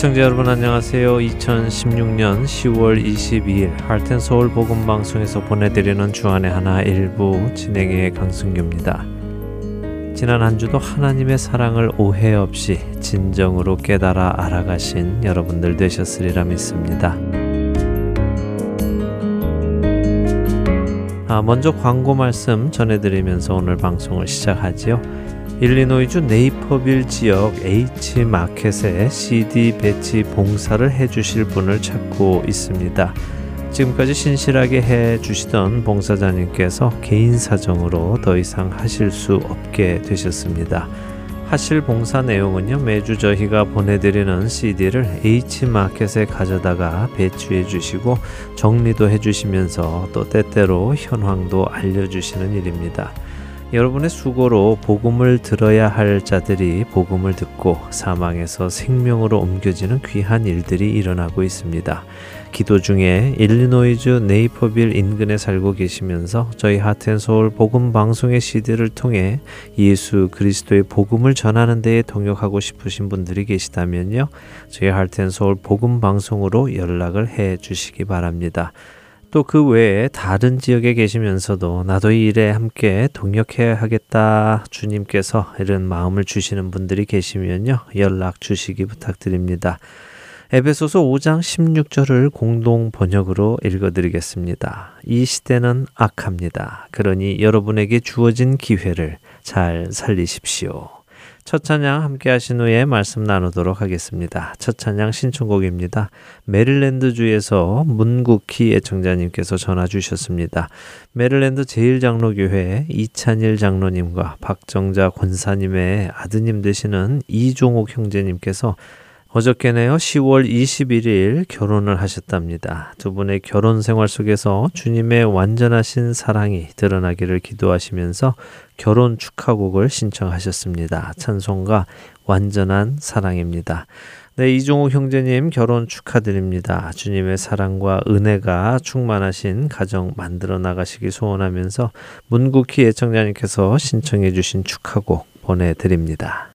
애청자 여러분 안녕하세요. 2016년 10월 22일 할텐 서울 복음 방송에서 보내드리는 주안의 하나 일부 진행의 강승규입니다. 지난 한 주도 하나님의 사랑을 오해 없이 진정으로 깨달아 알아가신 여러분들 되셨으리라 믿습니다. 아, 먼저 광고 말씀 전해드리면서 오늘 방송을 시작하지요. 일리노이주 네이퍼빌 지역 H마켓에 CD 배치 봉사를 해주실 분을 찾고 있습니다. 지금까지 신실하게 해 주시던 봉사자님께서 개인 사정으로 더 이상 하실 수 없게 되셨습니다. 하실 봉사 내용은요, 매주 저희가 보내드리는 CD를 H마켓에 가져다가 배치해 주시고 정리도 해 주시면서 또 때때로 현황도 알려주시는 일입니다. 여러분의 수고로 복음을 들어야 할 자들이 복음을 듣고 사망에서 생명으로 옮겨지는 귀한 일들이 일어나고 있습니다. 기도 중에 일리노이주 네이퍼빌 인근에 살고 계시면서 저희 하텐서울 복음 방송의 CD를 통해 예수 그리스도의 복음을 전하는 데에 동역하고 싶으신 분들이 계시다면요. 저희 하텐서울 복음 방송으로 연락을 해 주시기 바랍니다. 또 그 외에 다른 지역에 계시면서도 나도 이 일에 함께 동역해야 하겠다 주님께서 이런 마음을 주시는 분들이 계시면요 연락 주시기 부탁드립니다. 에베소서 5장 16절을 공동 번역으로 읽어드리겠습니다. 이 시대는 악합니다. 그러니 여러분에게 주어진 기회를 잘 살리십시오. 첫 찬양 함께 하신 후에 말씀 나누도록 하겠습니다. 첫 찬양 신청곡입니다. 메릴랜드 주에서 문국희 애청자님께서 전화 주셨습니다. 메릴랜드 제일장로교회 이찬일 장로님과 박정자 권사님의 아드님 되시는 이종옥 형제님께서 어저께네요. 10월 21일 결혼을 하셨답니다. 두 분의 결혼 생활 속에서 주님의 완전하신 사랑이 드러나기를 기도하시면서 결혼 축하곡을 신청하셨습니다. 찬송가 완전한 사랑입니다. 네, 이종욱 형제님 결혼 축하드립니다. 주님의 사랑과 은혜가 충만하신 가정 만들어 나가시기 소원하면서 문국희 애청자님께서 신청해 주신 축하곡 보내드립니다.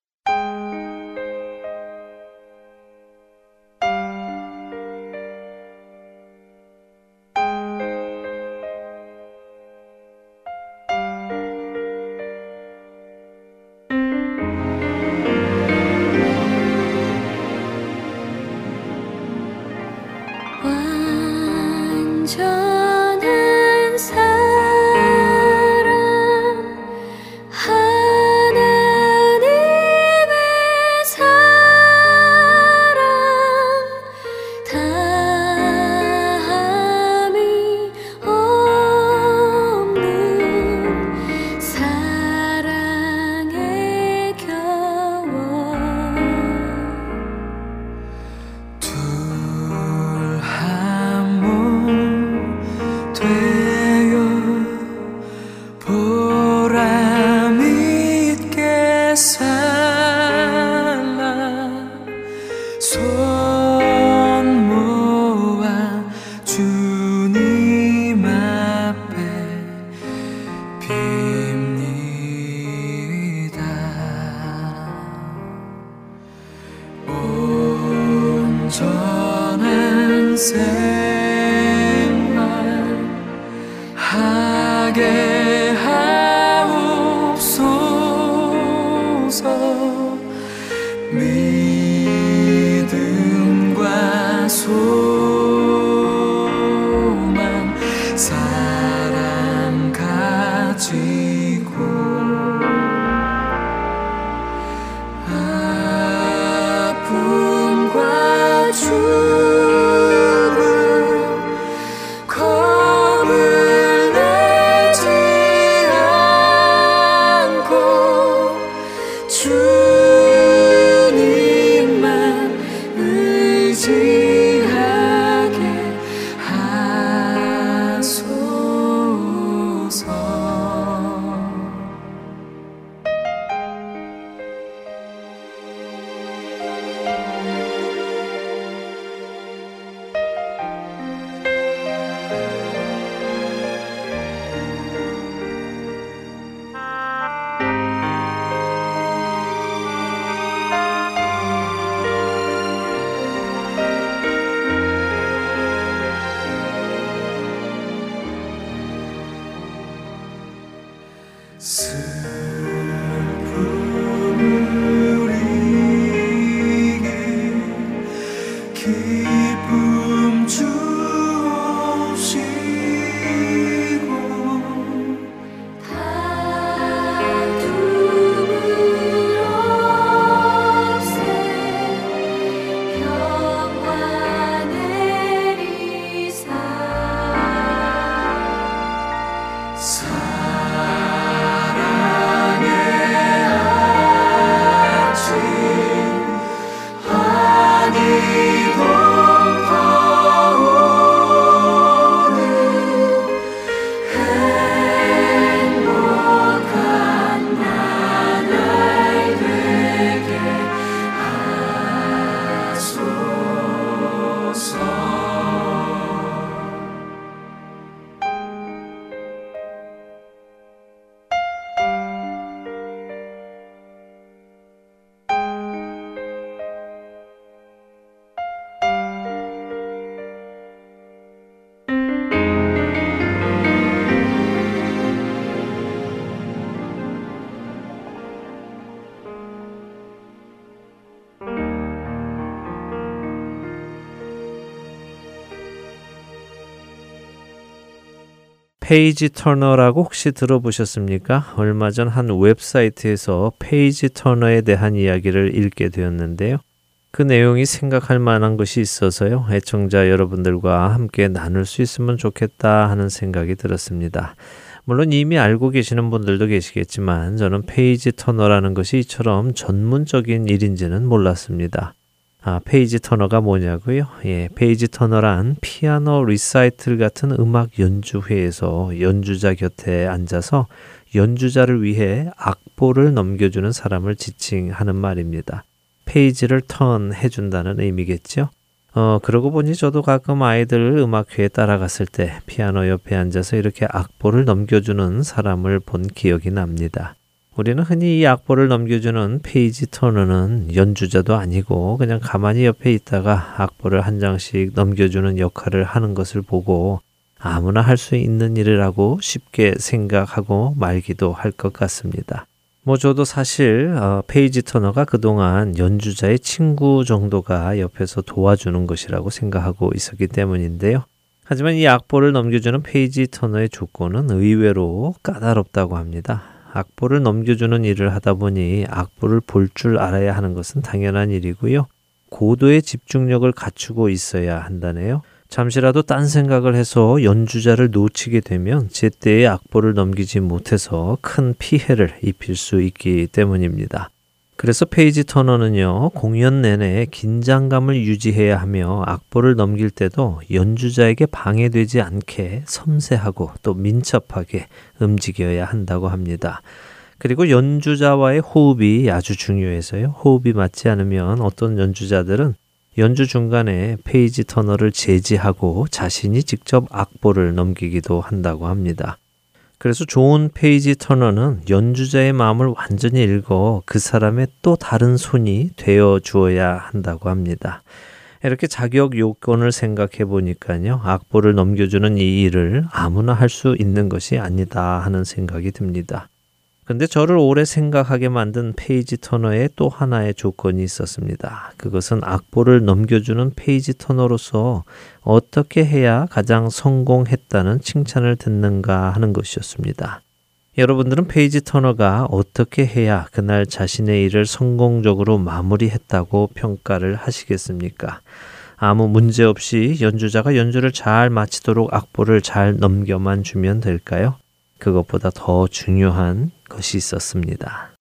page turner라고 혹시 들어보셨습니까? 얼마 전 한 웹사이트에서 페이지 터너에 대한 이야기를 읽게 되었는데요. 그 내용이 생각할 만한 것이 있어서요. 애청자 여러분들과 함께 나눌 수 있으면 좋겠다 하는 생각이 들었습니다. 물론 이미 알고 계시는 분들도 계시겠지만 저는 page turner라는 것이 이처럼 전문적인 일인지는 몰랐습니다. 아, 페이지 터너가 뭐냐고요? 예, page turner란 피아노 리사이틀 같은 음악 연주회에서 연주자 곁에 앉아서 연주자를 위해 악보를 넘겨주는 사람을 지칭하는 말입니다. 페이지를 turn 해 준다는 의미겠죠? 어, 그러고 보니 저도 가끔 아이들 음악회에 따라갔을 때 피아노 옆에 앉아서 이렇게 악보를 넘겨주는 사람을 본 기억이 납니다. 우리는 흔히 이 악보를 넘겨주는 페이지 터너는 연주자도 아니고 그냥 가만히 옆에 있다가 악보를 한 장씩 넘겨주는 역할을 하는 것을 보고 아무나 할 수 있는 일이라고 쉽게 생각하고 말기도 할 것 같습니다. 뭐 저도 사실 어, 페이지 터너가 그동안 연주자의 친구 정도가 옆에서 도와주는 것이라고 생각하고 있었기 때문인데요. 하지만 이 악보를 넘겨주는 페이지 터너의 조건은 의외로 까다롭다고 합니다. 악보를 넘겨주는 일을 하다 보니 악보를 볼 줄 알아야 하는 것은 당연한 일이고요. 고도의 집중력을 갖추고 있어야 한다네요. 잠시라도 딴 생각을 해서 연주자를 놓치게 되면 제때의 악보를 넘기지 못해서 큰 피해를 입힐 수 있기 때문입니다. 그래서 페이지 터너는요, 공연 내내 긴장감을 유지해야 하며 악보를 넘길 때도 연주자에게 방해되지 않게 섬세하고 또 민첩하게 움직여야 한다고 합니다. 그리고 연주자와의 호흡이 아주 중요해서요. 호흡이 맞지 않으면 어떤 연주자들은 연주 중간에 page turner를 제지하고 자신이 직접 악보를 넘기기도 한다고 합니다. 그래서 좋은 페이지 터너는 연주자의 마음을 완전히 읽어 그 사람의 또 다른 손이 되어 주어야 한다고 합니다. 이렇게 자격 요건을 생각해 보니까요. 악보를 넘겨주는 이 일을 아무나 할 수 있는 것이 아니다 하는 생각이 듭니다. 근데 저를 오래 생각하게 만든 페이지 터너의 또 하나의 조건이 있었습니다. 그것은 악보를 넘겨주는 page turner로서 어떻게 해야 가장 성공했다는 칭찬을 듣는가 하는 것이었습니다. 여러분들은 페이지 터너가 어떻게 해야 그날 자신의 일을 성공적으로 마무리했다고 평가를 하시겠습니까? 아무 문제 없이 연주자가 연주를 잘 마치도록 악보를 잘 넘겨만 주면 될까요? 그것보다 더 중요한 것이 있었습니다.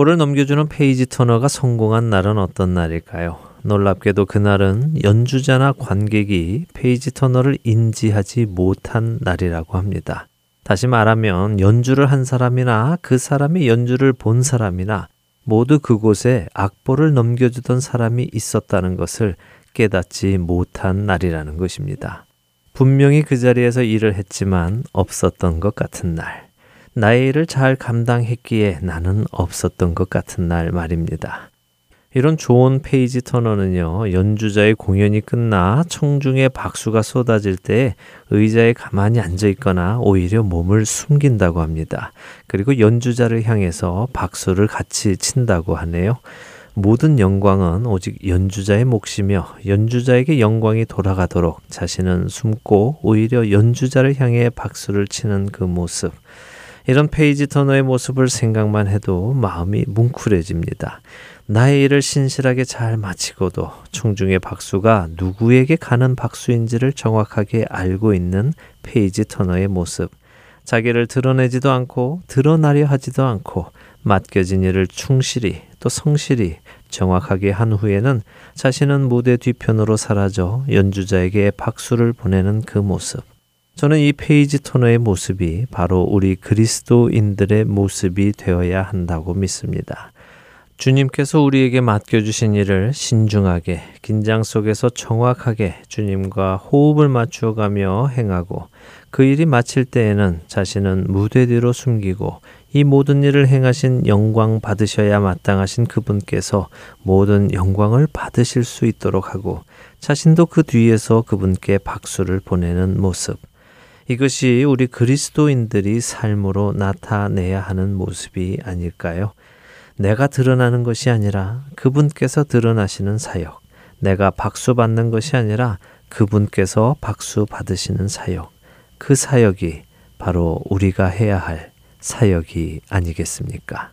악보를 넘겨주는 페이지 터너가 성공한 날은 어떤 날일까요? 놀랍게도 그날은 연주자나 관객이 page turner를 인지하지 못한 날이라고 합니다. 다시 말하면 연주를 한 사람이나 그 사람의 연주를 본 사람이나 모두 그곳에 악보를 넘겨주던 사람이 있었다는 것을 깨닫지 못한 날이라는 것입니다. 분명히 그 자리에서 일을 했지만 없었던 것 같은 날. 일을 잘 감당했기에 나는 없었던 것 같은 날 말입니다. 이런 좋은 페이지 터너는요, 연주자의 공연이 끝나 청중의 박수가 쏟아질 때 의자에 가만히 앉아 있거나 오히려 몸을 숨긴다고 합니다. 그리고 연주자를 향해서 박수를 같이 친다고 하네요. 모든 영광은 오직 연주자의 몫이며 연주자에게 영광이 돌아가도록 자신은 숨고 오히려 연주자를 향해 박수를 치는 그 모습. 이런 page turner의 모습을 생각만 해도 마음이 뭉클해집니다. 나의 일을 신실하게 잘 마치고도 청중의 박수가 누구에게 가는 박수인지를 정확하게 알고 있는 page turner의 모습. 자기를 드러내지도 않고 드러나려 하지도 않고 맡겨진 일을 충실히 또 성실히 정확하게 한 후에는 자신은 무대 뒤편으로 사라져 연주자에게 박수를 보내는 그 모습. 저는 이 페이지 토너의 모습이 바로 우리 그리스도인들의 모습이 되어야 한다고 믿습니다. 주님께서 우리에게 맡겨주신 일을 신중하게, 긴장 속에서 정확하게 주님과 호흡을 맞추어 가며 행하고 그 일이 마칠 때에는 자신은 무대 뒤로 숨기고 이 모든 일을 행하신 영광 받으셔야 마땅하신 그분께서 모든 영광을 받으실 수 있도록 하고 자신도 그 뒤에서 그분께 박수를 보내는 모습. 이것이 우리 그리스도인들이 삶으로 나타내야 하는 모습이 아닐까요? 내가 드러나는 것이 아니라 그분께서 드러나시는 사역. 내가 박수 받는 것이 아니라 그분께서 박수 받으시는 사역. 그 사역이 바로 우리가 해야 할 사역이 아니겠습니까?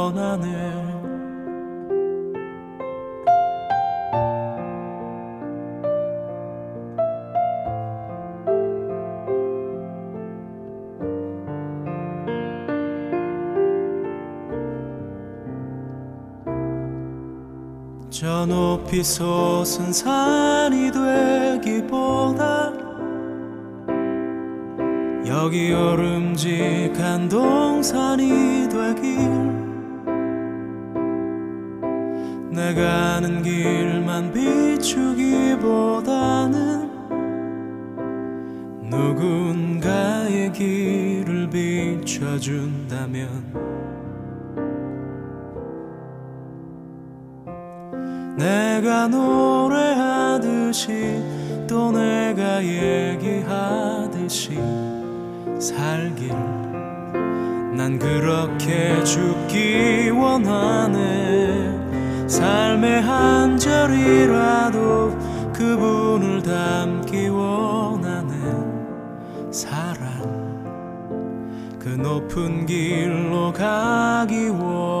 저 높이 솟은 산이 되기보다 여기 오름직한 동산이 되길. 내가 아는 길만 비추기 난 그렇게 죽기 원하네. 삶의 한 절이라도 그분을 담기 원하네 사랑. 그 높은 길로 가기 원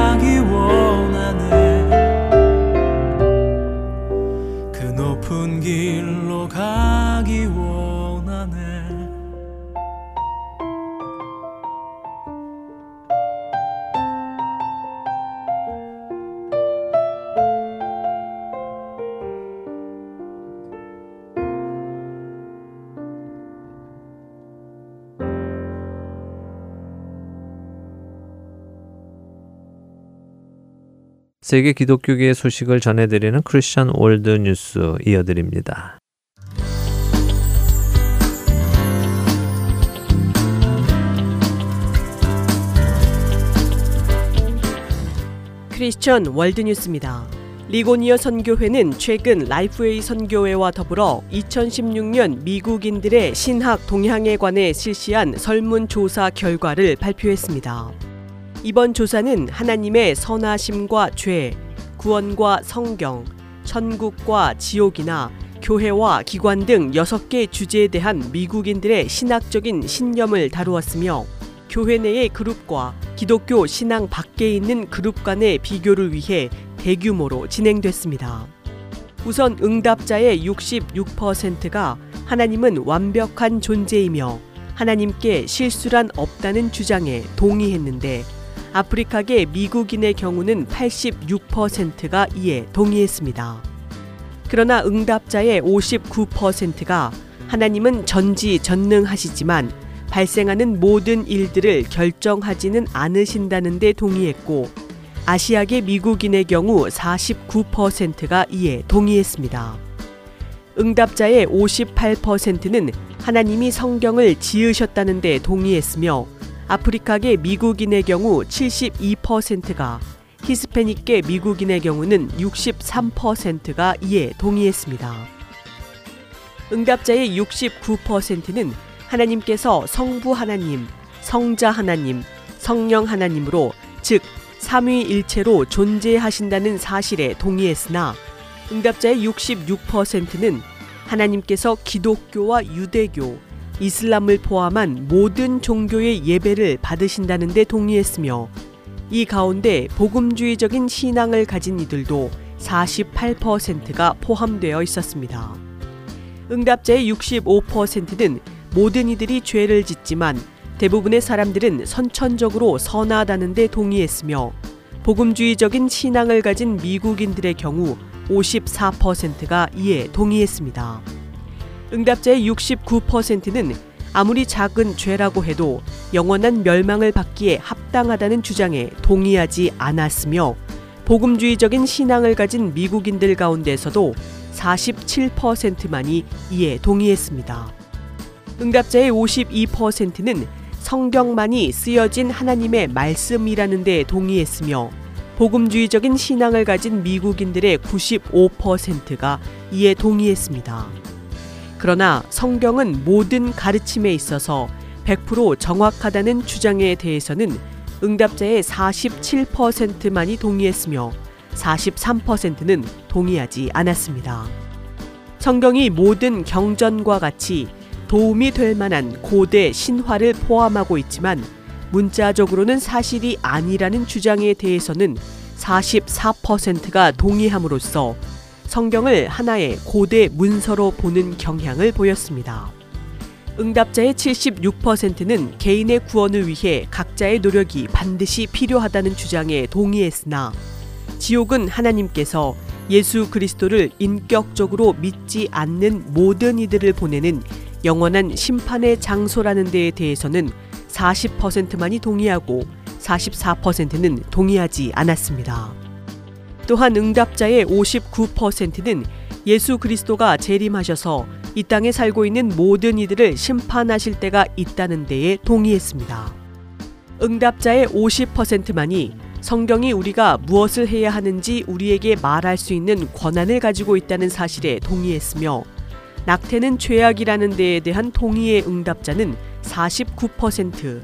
세계 기독교계의 소식을 전해드리는 크리스천 월드 뉴스 이어드립니다. 크리스천 월드 뉴스입니다. 리고니어 선교회는 최근 라이프웨이 선교회와 더불어 2016년 미국인들의 신학 동향에 관해 실시한 설문조사 결과를 발표했습니다. 이번 조사는 하나님의 선하심과 죄, 구원과 성경, 천국과 지옥이나 교회와 기관 등 6개 주제에 대한 미국인들의 신학적인 신념을 다루었으며 교회 내의 그룹과 기독교 신앙 밖에 있는 그룹 간의 비교를 위해 대규모로 진행됐습니다. 우선 응답자의 66%가 하나님은 완벽한 존재이며 하나님께 실수란 없다는 주장에 동의했는데 아프리카계 미국인의 경우는 86%가 이에 동의했습니다. 그러나 응답자의 59%가 하나님은 전지 전능하시지만 발생하는 모든 일들을 결정하지는 않으신다는 데 동의했고 아시아계 미국인의 경우 49%가 이에 동의했습니다. 응답자의 58%는 하나님이 성경을 지으셨다는 데 동의했으며 아프리카계 미국인의 경우 72%가 히스패닉계 미국인의 경우는 63%가 이에 동의했습니다. 응답자의 69%는 하나님께서 성부 하나님, 성자 하나님, 성령 하나님으로 즉 삼위일체로 존재하신다는 사실에 동의했으나 응답자의 66%는 하나님께서 기독교와 유대교, 이슬람을 포함한 모든 종교의 예배를 받으신다는 데 동의했으며 이 가운데 복음주의적인 신앙을 가진 이들도 48%가 포함되어 있었습니다. 응답자의 65%는 모든 이들이 죄를 짓지만 대부분의 사람들은 선천적으로 선하다는 데 동의했으며 복음주의적인 신앙을 가진 미국인들의 경우 54%가 이에 동의했습니다. 응답자의 69%는 아무리 작은 죄라고 해도 영원한 멸망을 받기에 합당하다는 주장에 동의하지 않았으며 복음주의적인 신앙을 가진 미국인들 가운데서도 47%만이 이에 동의했습니다. 응답자의 52%는 성경만이 쓰여진 하나님의 말씀이라는 데 동의했으며 복음주의적인 신앙을 가진 미국인들의 95%가 이에 동의했습니다. 그러나 성경은 모든 가르침에 있어서 100% 정확하다는 주장에 대해서는 응답자의 47%만이 동의했으며 43%는 동의하지 않았습니다. 성경이 모든 경전과 같이 도움이 될 만한 고대 신화를 포함하고 있지만 문자적으로는 사실이 아니라는 주장에 대해서는 44%가 응답자의 76%는 개인의 구원을 위해 각자의 노력이 반드시 필요하다는 주장에 동의했으나 지옥은 하나님께서 예수 그리스도를 인격적으로 믿지 않는 모든 이들을 보내는 영원한 심판의 장소라는 데에 대해서는 40%만이 동의하고 44%는 동의하지 않았습니다. 또한 응답자의 59%는 예수 그리스도가 재림하셔서 이 땅에 살고 있는 모든 이들을 심판하실 때가 있다는 데에 동의했습니다. 응답자의 50%만이 성경이 우리가 무엇을 해야 하는지 우리에게 말할 수 있는 권한을 가지고 있다는 사실에 동의했으며 낙태는 죄악이라는 데에 대한 동의의 응답자는 49%,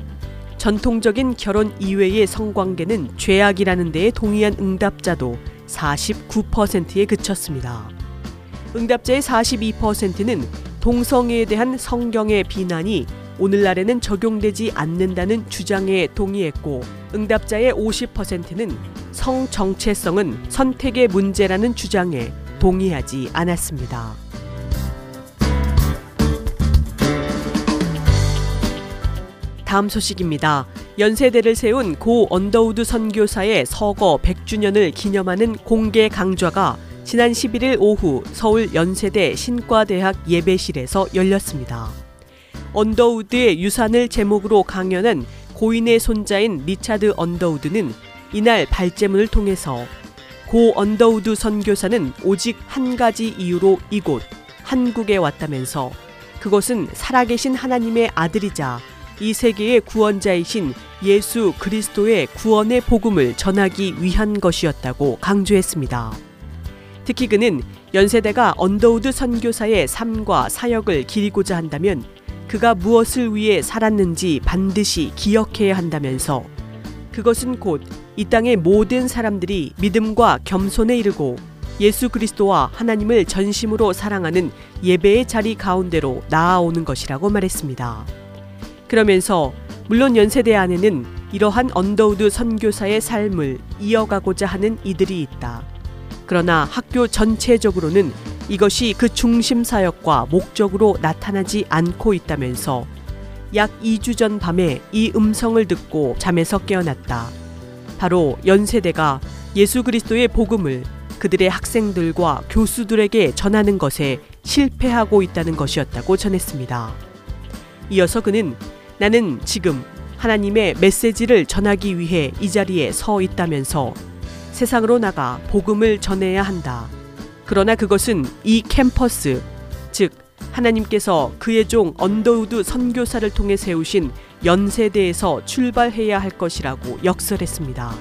전통적인 결혼 이외의 성관계는 죄악이라는 데에 동의한 응답자도 49%에 그쳤습니다. 응답자의 42%는 동성애에 대한 성경의 비난이 오늘날에는 적용되지 않는다는 주장에 동의했고 응답자의 50%는 성 정체성은 선택의 문제라는 주장에 동의하지 않았습니다. 다음 소식입니다. 연세대를 세운 고 언더우드 선교사의 서거 100주년을 기념하는 공개 강좌가 지난 11일 오후 서울 연세대 신과대학 예배실에서 열렸습니다. 언더우드의 유산을 제목으로 강연한 고인의 손자인 리차드 언더우드는 이날 발제문을 통해서 고 언더우드 선교사는 오직 한 가지 이유로 이곳 한국에 왔다면서 그것은 살아계신 하나님의 아들이자 이 세계의 구원자이신 예수 그리스도의 구원의 복음을 전하기 위한 것이었다고 강조했습니다. 특히 그는 연세대가 언더우드 선교사의 삶과 사역을 기리고자 한다면 그가 무엇을 위해 살았는지 반드시 기억해야 한다면서 그것은 곧 이 땅의 모든 사람들이 믿음과 겸손에 이르고 예수 그리스도와 하나님을 전심으로 사랑하는 예배의 자리 가운데로 나아오는 것이라고 말했습니다. 그러면서 물론 연세대 안에는 이러한 언더우드 선교사의 삶을 이어가고자 하는 이들이 있다. 그러나 학교 전체적으로는 이것이 그 중심 사역과 목적으로 나타나지 않고 있다면서 약 2주 전 밤에 이 음성을 듣고 잠에서 깨어났다. 바로 연세대가 예수 그리스도의 복음을 그들의 학생들과 교수들에게 전하는 것에 실패하고 있다는 것이었다고 전했습니다. 이어서 그는 나는 지금 하나님의 메시지를 전하기 위해 이 자리에 서 있다면서 세상으로 나가 복음을 전해야 한다. 그러나 그것은 이 캠퍼스, 즉 하나님께서 그의 종 언더우드 선교사를 통해 세우신 연세대에서 출발해야 할 것이라고 역설했습니다.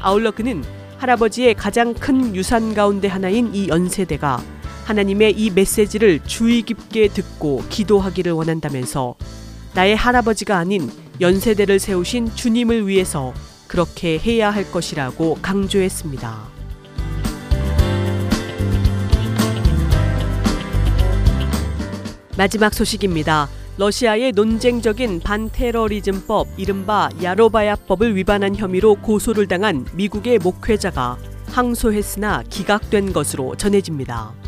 아울러 그는 할아버지의 가장 큰 유산 가운데 하나인 이 연세대가 하나님의 이 메시지를 주의 깊게 듣고 기도하기를 원한다면서 나의 할아버지가 아닌 연세대를 세우신 주님을 위해서 그렇게 해야 할 것이라고 강조했습니다. 마지막 소식입니다. 러시아의 논쟁적인 반테러리즘법 이른바 야로바야법을 위반한 혐의로 고소를 당한 미국의 목회자가 항소했으나 기각된 것으로 전해집니다.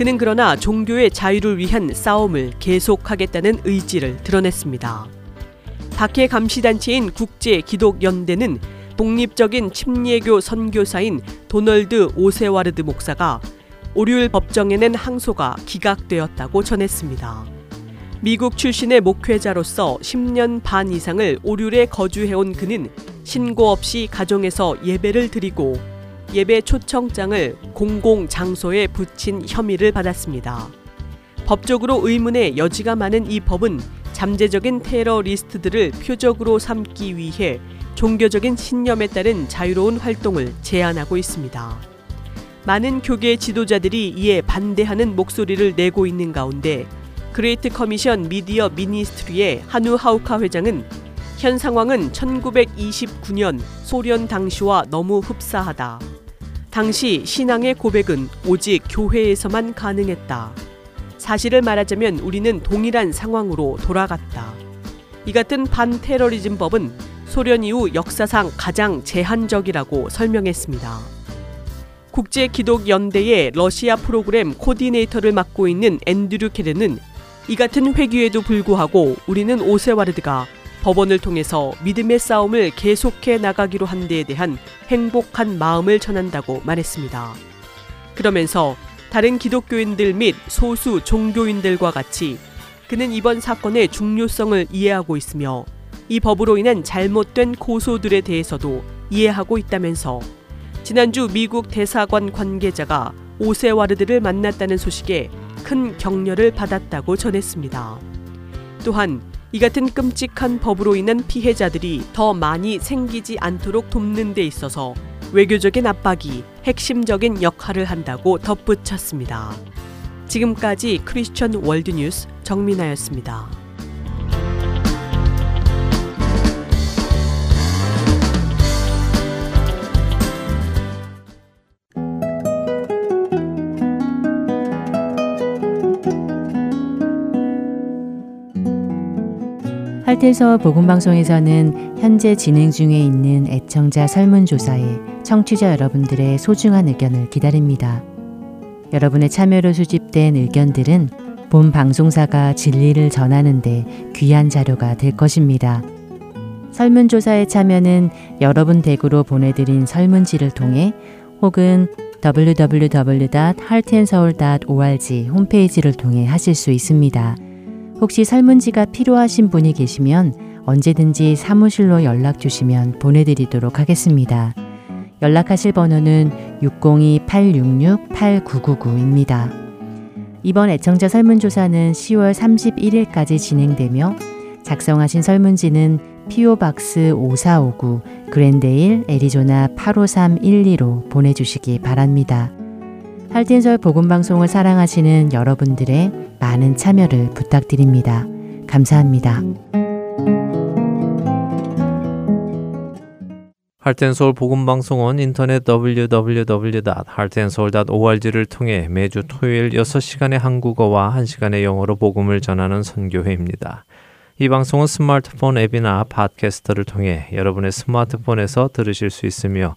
그는 그러나 종교의 자유를 위한 싸움을 계속하겠다는 의지를 드러냈습니다. 박해 감시단체인 국제기독연대는 독립적인 침례교 선교사인 도널드 오세와르드 목사가 오류일 법정에는 항소가 기각되었다고 전했습니다. 미국 출신의 목회자로서 10년 반 이상을 오륜에 거주해온 그는 신고 없이 가정에서 예배를 드리고 예배 초청장을 공공 장소에 붙인 혐의를 받았습니다. 법적으로 의문의 여지가 많은 이 법은 잠재적인 테러리스트들을 표적으로 삼기 위해 종교적인 신념에 따른 자유로운 활동을 제한하고 있습니다. 많은 교계 지도자들이 이에 반대하는 목소리를 내고 있는 가운데 그레이트 커미션 미디어 미니스트리의 한누 하우카 회장은 현 상황은 1929년 소련 당시와 너무 흡사하다. 당시 신앙의 고백은 오직 교회에서만 가능했다. 사실을 말하자면 우리는 동일한 상황으로 돌아갔다. 이 같은 반테러리즘법은 소련 이후 역사상 가장 제한적이라고 설명했습니다. 국제 기독 연대의 러시아 프로그램 코디네이터를 맡고 있는 앤드류 케르는 이 같은 회귀에도 불구하고 우리는 오세와르드가 법원을 통해서 믿음의 싸움을 계속해 나가기로 한 데에 대한 행복한 마음을 전한다고 말했습니다. 그러면서 다른 기독교인들 및 소수 종교인들과 같이 그는 이번 사건의 중요성을 이해하고 있으며 이 법으로 인한 잘못된 고소들에 대해서도 이해하고 있다면서 지난주 미국 대사관 관계자가 오세와르드를 만났다는 소식에 큰 격려를 받았다고 전했습니다. 또한 이 같은 끔찍한 법으로 인한 피해자들이 더 많이 생기지 않도록 돕는 데 있어서 외교적인 압박이 핵심적인 역할을 한다고 덧붙였습니다. 지금까지 크리스천 월드뉴스 정민아였습니다. 할텐서 복음방송에서는 현재 진행 중에 있는 애청자 설문조사에 청취자 여러분들의 소중한 의견을 기다립니다. 여러분의 참여로 수집된 의견들은 본 방송사가 진리를 전하는데 귀한 자료가 될 것입니다. 설문조사에 참여는 여러분 댁으로 보내드린 설문지를 통해 혹은 www.heartandseoul.org 홈페이지를 통해 하실 수 있습니다. 혹시 설문지가 필요하신 분이 계시면 언제든지 사무실로 연락 주시면 보내드리도록 하겠습니다. 연락하실 번호는 602-866-8999입니다. 이번 애청자 설문조사는 10월 31일까지 진행되며 작성하신 설문지는 PO박스 5459 그랜데일 애리조나 85312로 보내주시기 바랍니다. 할텐설 복음방송을 사랑하시는 여러분들의 많은 참여를 부탁드립니다. 감사합니다. 할텐서울 복음방송은 인터넷 www.heartandsoul.org를 통해 매주 토요일 6시간의 한국어와 1시간의 영어로 복음을 전하는 선교회입니다. 이 방송은 스마트폰 앱이나 팟캐스터를 통해 여러분의 스마트폰에서 들으실 수 있으며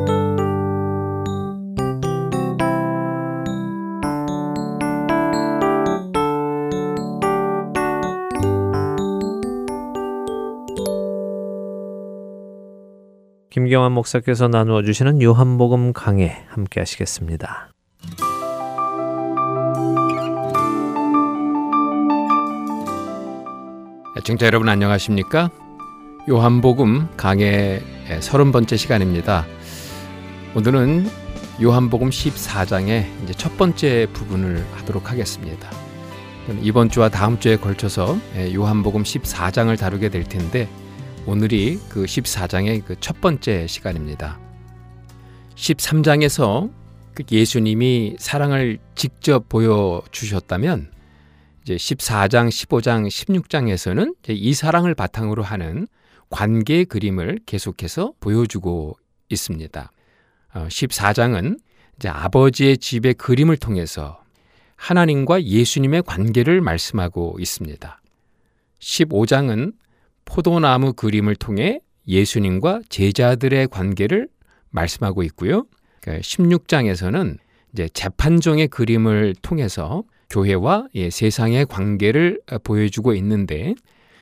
김경환 목사께서 나누어 주시는 요한복음 강해 함께 하시겠습니다. 청자 여러분 안녕하십니까? 요한복음 강해 서른 번째 시간입니다. 오늘은 요한복음 14장의 이제 첫 번째 부분을 하도록 하겠습니다. 이번 주와 다음 주에 걸쳐서 요한복음 14장을 다루게 될 텐데 오늘이 그 14장의 그 첫 번째 시간입니다. 13장에서 그 예수님이 사랑을 직접 보여주셨다면 이제 14장, 15장, 16장에서는 이 사랑을 바탕으로 하는 관계 그림을 계속해서 보여주고 있습니다. 14장은 어, 이제 아버지의 집의 그림을 통해서 하나님과 예수님의 관계를 말씀하고 있습니다. 15장은 포도나무 그림을 통해 예수님과 제자들의 관계를 말씀하고 있고요. 16장에서는 그러니까 이제 재판종의 그림을 통해서 교회와 예, 세상의 관계를 보여주고 있는데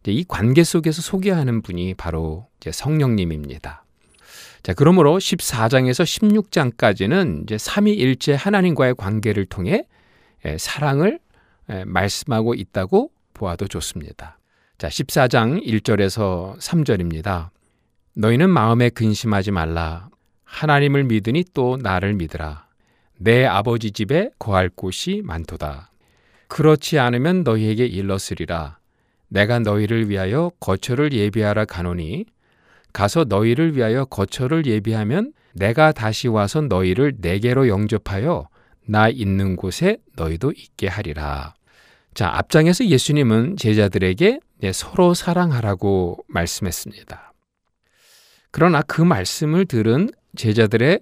이 관계 속에서 소개하는 분이 바로 성령님입니다. 자, 그러므로 14장에서 16장까지는 이제 삼위일체 하나님과의 관계를 통해 예, 사랑을 예, 말씀하고 있다고 보아도 좋습니다. 자, 14장 1절에서 3절입니다. 너희는 마음에 근심하지 말라. 하나님을 믿으니 또 나를 믿으라. 내 아버지 집에 거할 곳이 많도다. 그렇지 않으면 너희에게 일렀으리라. 내가 너희를 위하여 거처를 예비하라 가노니 가서 너희를 위하여 거처를 예비하면 내가 다시 와서 너희를 내게로 영접하여 나 있는 곳에 너희도 있게 하리라. 자, 앞장에서 예수님은 제자들에게 네, 서로 사랑하라고 말씀했습니다. 그러나 그 말씀을 들은 제자들의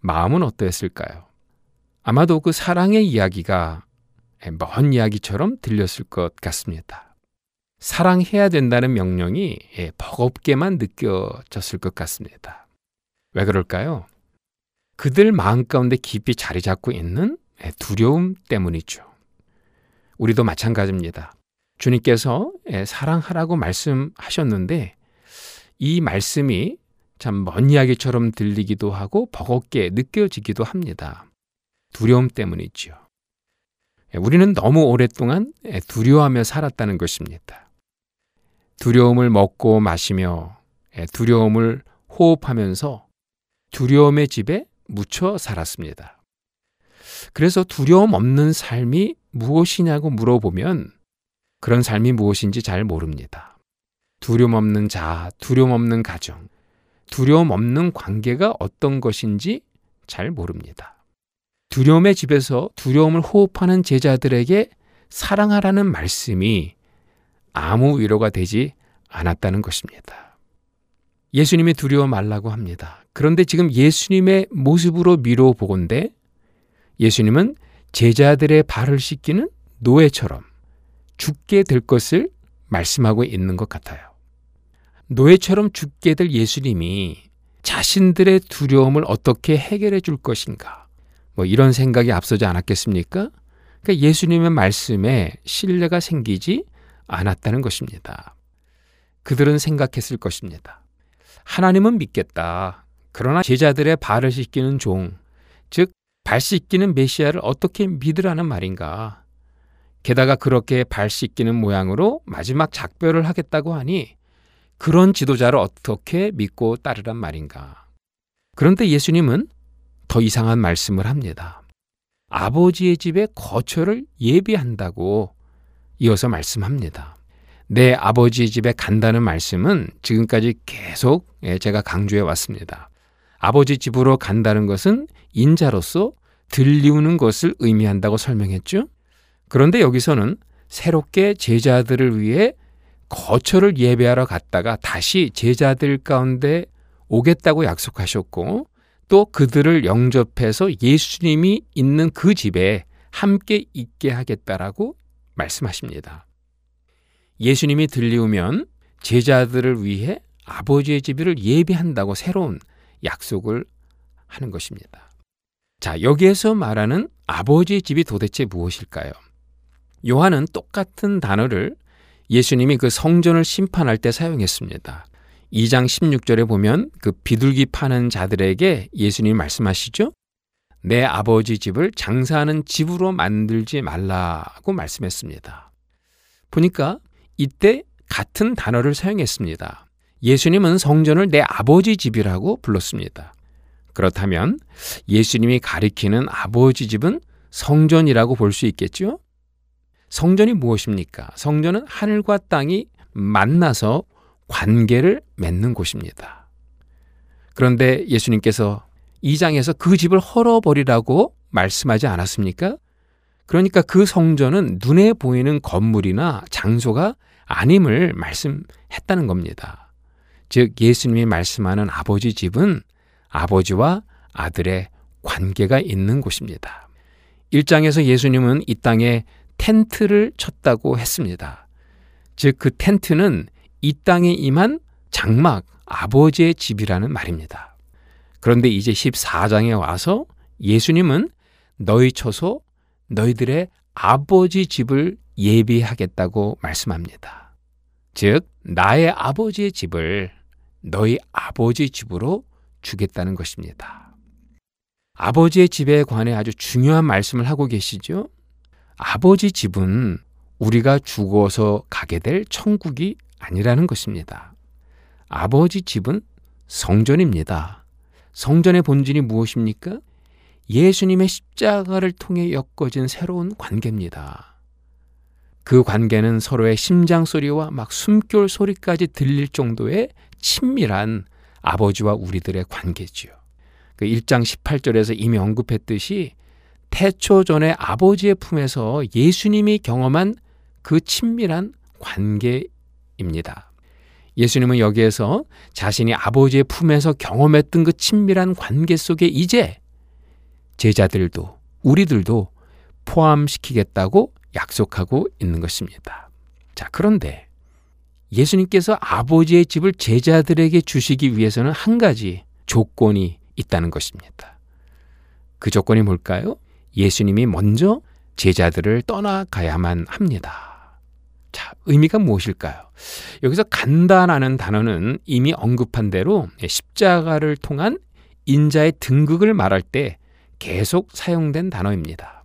마음은 어떠했을까요? 아마도 그 사랑의 이야기가 먼 이야기처럼 들렸을 것 같습니다. 사랑해야 된다는 명령이 예, 버겁게만 느껴졌을 것 같습니다. 왜 그럴까요? 그들 마음 가운데 깊이 자리 잡고 있는 예, 두려움 때문이죠. 우리도 마찬가지입니다. 주님께서 예, 사랑하라고 말씀하셨는데 이 말씀이 참 먼 이야기처럼 들리기도 하고 버겁게 느껴지기도 합니다. 두려움 때문이지요. 예, 우리는 너무 오랫동안 예, 두려워하며 살았다는 것입니다. 두려움을 먹고 마시며 두려움을 호흡하면서 두려움의 집에 묻혀 살았습니다. 그래서 두려움 없는 삶이 무엇이냐고 물어보면 그런 삶이 무엇인지 잘 모릅니다. 두려움 없는 자, 두려움 없는 가정, 두려움 없는 관계가 어떤 것인지 잘 모릅니다. 두려움의 집에서 두려움을 호흡하는 제자들에게 사랑하라는 말씀이 아무 위로가 되지 않았다는 것입니다. 예수님이 두려워 말라고 합니다. 그런데 지금 예수님의 모습으로 미뤄 보건대 예수님은 제자들의 발을 씻기는 노예처럼 죽게 될 것을 말씀하고 있는 것 같아요. 노예처럼 죽게 될 예수님이 자신들의 두려움을 어떻게 해결해 줄 것인가? 뭐 이런 생각이 앞서지 않았겠습니까? 그러니까 예수님의 말씀에 신뢰가 생기지 않았다는 것입니다. 그들은 생각했을 것입니다. 하나님은 믿겠다. 그러나 제자들의 발을 씻기는 종, 즉, 발 씻기는 메시아를 어떻게 믿으라는 말인가? 게다가 그렇게 발 씻기는 모양으로 마지막 작별을 하겠다고 하니 그런 지도자를 어떻게 믿고 따르란 말인가. 그런데 예수님은 더 이상한 말씀을 합니다. 아버지의 집에 거처를 예비한다고 이어서 말씀합니다. 내 아버지의 집에 간다는 말씀은 지금까지 계속 예, 제가 강조해 왔습니다. 아버지 집으로 간다는 것은 인자로서 들리우는 것을 의미한다고 설명했죠. 그런데 여기서는 새롭게 제자들을 위해 거처를 예배하러 갔다가 다시 제자들 가운데 오겠다고 약속하셨고 또 그들을 영접해서 예수님이 있는 그 집에 함께 있게 하겠다라고 말씀하십니다. 예수님이 들리우면 제자들을 위해 아버지의 집을 예배한다고 새로운 약속을 하는 것입니다. 자, 여기에서 말하는 아버지의 집이 도대체 무엇일까요? 요한은 똑같은 단어를 예수님이 그 성전을 심판할 때 사용했습니다. 2장 16절에 보면 그 비둘기 파는 자들에게 예수님이 말씀하시죠. 내 아버지 집을 장사하는 집으로 만들지 말라고 말씀했습니다. 보니까 이때 같은 단어를 사용했습니다. 예수님은 성전을 내 아버지 집이라고 불렀습니다. 그렇다면 예수님이 가리키는 아버지 집은 성전이라고 볼 수 있겠죠? 성전이 무엇입니까? 성전은 하늘과 땅이 만나서 관계를 맺는 곳입니다. 그런데 예수님께서 이 장에서 그 집을 헐어버리라고 말씀하지 않았습니까? 그러니까 그 성전은 눈에 보이는 건물이나 장소가 아님을 말씀했다는 겁니다. 즉, 예수님이 말씀하는 아버지 집은 아버지와 아들의 관계가 있는 곳입니다. 1장에서 예수님은 이 땅에 텐트를 쳤다고 했습니다. 즉, 그 텐트는 이 땅에 임한 장막, 아버지의 집이라는 말입니다. 그런데 이제 14장에 와서 예수님은 너희 쳐서 너희들의 아버지 집을 예비하겠다고 말씀합니다. 즉, 나의 아버지의 집을 너희 아버지 집으로 주겠다는 것입니다. 아버지의 집에 관해 아주 중요한 말씀을 하고 계시죠? 아버지 집은 우리가 죽어서 가게 될 천국이 아니라는 것입니다. 아버지 집은 성전입니다. 성전의 본질이 무엇입니까? 예수님의 십자가를 통해 엮어진 새로운 관계입니다. 그 관계는 서로의 심장 소리와 막 숨결 소리까지 들릴 정도의 친밀한 아버지와 우리들의 관계지요. 그 1장 18절에서 이미 언급했듯이 태초 전에 아버지의 품에서 예수님이 경험한 그 친밀한 관계입니다. 예수님은 여기에서 자신이 아버지의 품에서 경험했던 그 친밀한 관계 속에 이제 제자들도 우리들도 포함시키겠다고 약속하고 있는 것입니다. 자, 그런데 예수님께서 아버지의 집을 제자들에게 주시기 위해서는 한 가지 조건이 있다는 것입니다. 그 조건이 뭘까요? 예수님이 먼저 제자들을 떠나가야만 합니다. 자, 의미가 무엇일까요? 여기서 간다라는 단어는 이미 언급한 대로 십자가를 통한 인자의 등극을 말할 때 계속 사용된 단어입니다.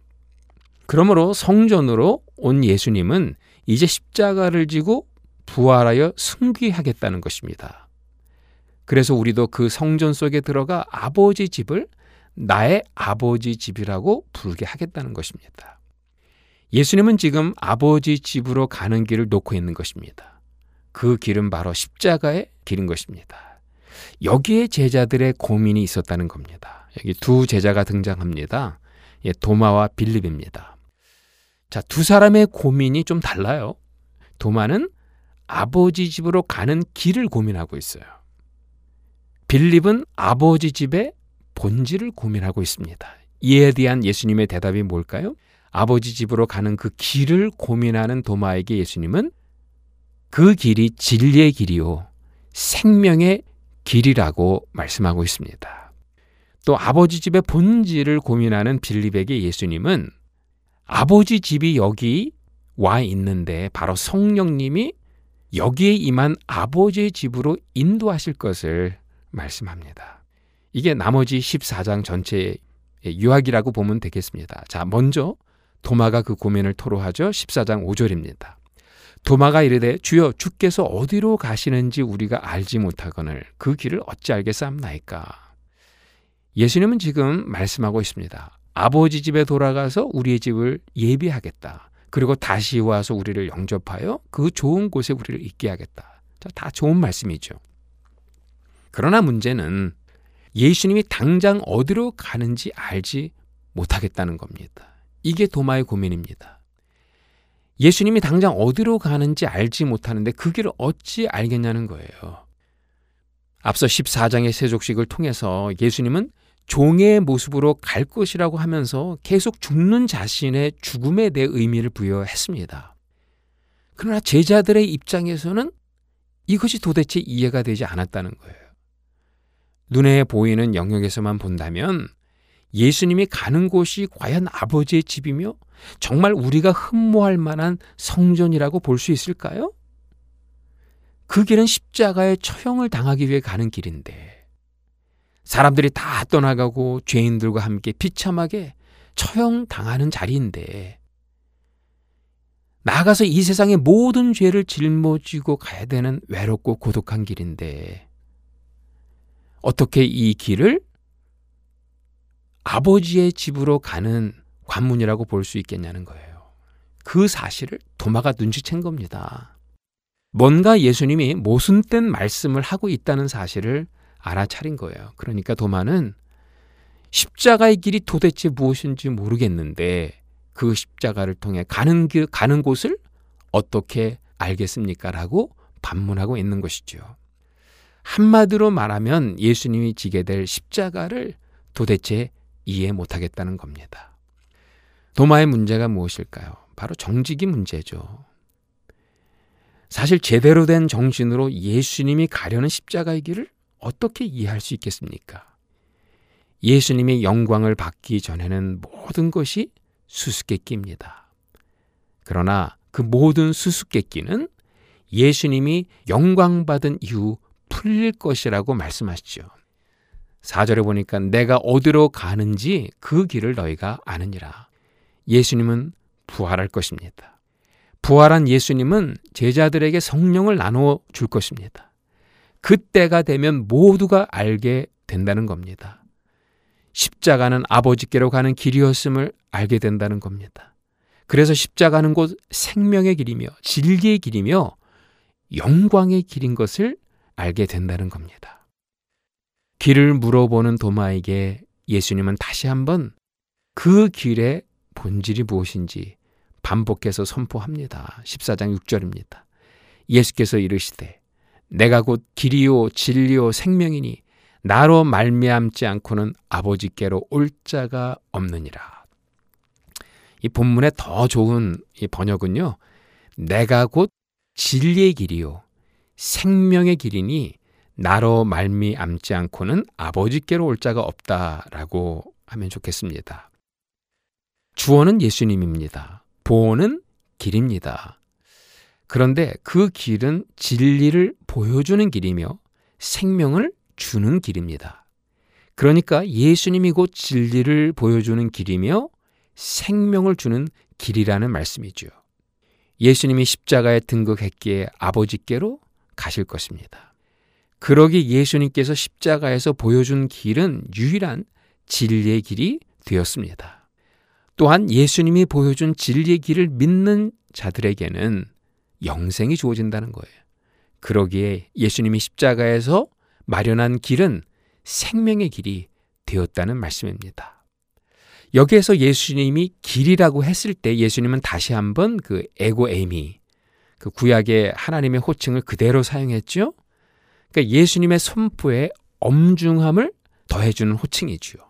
그러므로 성전으로 온 예수님은 이제 십자가를 지고 부활하여 승귀하겠다는 것입니다. 그래서 우리도 그 성전 속에 들어가 아버지 집을 나의 아버지 집이라고 부르게 하겠다는 것입니다. 예수님은 지금 아버지 집으로 가는 길을 놓고 있는 것입니다. 그 길은 바로 십자가의 길인 것입니다. 여기에 제자들의 고민이 있었다는 겁니다. 여기 두 제자가 등장합니다. 예, 도마와 빌립입니다. 자, 두 사람의 고민이 좀 달라요. 도마는 아버지 집으로 가는 길을 고민하고 있어요. 빌립은 아버지 집의 본질을 고민하고 있습니다. 이에 대한 예수님의 대답이 뭘까요? 아버지 집으로 가는 그 길을 고민하는 도마에게 예수님은 그 길이 진리의 길이요. 생명의 길이라고 말씀하고 있습니다. 또 아버지 집의 본질을 고민하는 빌립에게 예수님은 아버지 집이 여기 와 있는데 바로 성령님이 여기에 임한 아버지의 집으로 인도하실 것을 말씀합니다. 이게 나머지 14장 전체의 유학이라고 보면 되겠습니다. 자, 먼저 도마가 그 고민을 토로하죠. 14장 5절입니다. 도마가 이르되 주여 주께서 어디로 가시는지 우리가 알지 못하거늘 그 길을 어찌 알겠사옵나이까. 예수님은 지금 말씀하고 있습니다. 아버지 집에 돌아가서 우리의 집을 예비하겠다. 그리고 다시 와서 우리를 영접하여 그 좋은 곳에 우리를 있게 하겠다. 자, 다 좋은 말씀이죠. 그러나 문제는 예수님이 당장 어디로 가는지 알지 못하겠다는 겁니다. 이게 도마의 고민입니다. 예수님이 당장 어디로 가는지 알지 못하는데 그 길을 어찌 알겠냐는 거예요. 앞서 14장의 세족식을 통해서 예수님은 종의 모습으로 갈 것이라고 하면서 계속 죽는 자신의 죽음에 대해 의미를 부여했습니다. 그러나 제자들의 입장에서는 이것이 도대체 이해가 되지 않았다는 거예요. 눈에 보이는 영역에서만 본다면 예수님이 가는 곳이 과연 아버지의 집이며 정말 우리가 흠모할 만한 성전이라고 볼 수 있을까요? 그 길은 십자가의 처형을 당하기 위해 가는 길인데 사람들이 다 떠나가고 죄인들과 함께 비참하게 처형 당하는 자리인데 나아가서 이 세상의 모든 죄를 짊어지고 가야 되는 외롭고 고독한 길인데 어떻게 이 길을 아버지의 집으로 가는 관문이라고 볼 수 있겠냐는 거예요. 그 사실을 도마가 눈치챈 겁니다. 뭔가 예수님이 모순된 말씀을 하고 있다는 사실을 알아차린 거예요. 그러니까 도마는 십자가의 길이 도대체 무엇인지 모르겠는데 그 십자가를 통해 가는 길, 가는 곳을 어떻게 알겠습니까? 라고 반문하고 있는 것이죠. 한마디로 말하면 예수님이 지게 될 십자가를 도대체 이해 못하겠다는 겁니다. 도마의 문제가 무엇일까요? 바로 정직이 문제죠. 사실 제대로 된 정신으로 예수님이 가려는 십자가의 길을 어떻게 이해할 수 있겠습니까? 예수님의 영광을 받기 전에는 모든 것이 수수께끼입니다. 그러나 그 모든 수수께끼는 예수님이 영광받은 이후 풀릴 것이라고 말씀하시죠. 4절에 보니까 내가 어디로 가는지 그 길을 너희가 아느니라. 예수님은 부활할 것입니다. 부활한 예수님은 제자들에게 성령을 나눠 줄 것입니다. 그때가 되면 모두가 알게 된다는 겁니다. 십자가는 아버지께로 가는 길이었음을 알게 된다는 겁니다. 그래서 십자가는 곧 생명의 길이며 진리의 길이며 영광의 길인 것을 알게 된다는 겁니다. 길을 물어보는 도마에게 예수님은 다시 한번 그 길의 본질이 무엇인지 반복해서 선포합니다. 14장 6절입니다. 예수께서 이르시되 내가 곧 길이요 진리요 생명이니 나로 말미암지 않고는 아버지께로 올 자가 없느니라. 이 본문의 더 좋은 이 번역은요. 내가 곧 진리의 길이요 생명의 길이니 나로 말미암지 않고는 아버지께로 올 자가 없다라고 하면 좋겠습니다. 주어는 예수님입니다. 보호는 길입니다. 그런데 그 길은 진리를 보여주는 길이며 생명을 주는 길입니다. 그러니까 예수님이 곧 진리를 보여주는 길이며 생명을 주는 길이라는 말씀이죠. 예수님이 십자가에 등극했기에 아버지께로 가실 것입니다. 그러기 예수님께서 십자가에서 보여준 길은 유일한 진리의 길이 되었습니다. 또한 예수님이 보여준 진리의 길을 믿는 자들에게는 영생이 주어진다는 거예요. 그러기에 예수님이 십자가에서 마련한 길은 생명의 길이 되었다는 말씀입니다. 여기에서 예수님이 길이라고 했을 때 예수님은 다시 한번 그 에고 에미, 그 구약의 하나님의 호칭을 그대로 사용했죠. 그러니까 예수님의 선포에 엄중함을 더해주는 호칭이지요.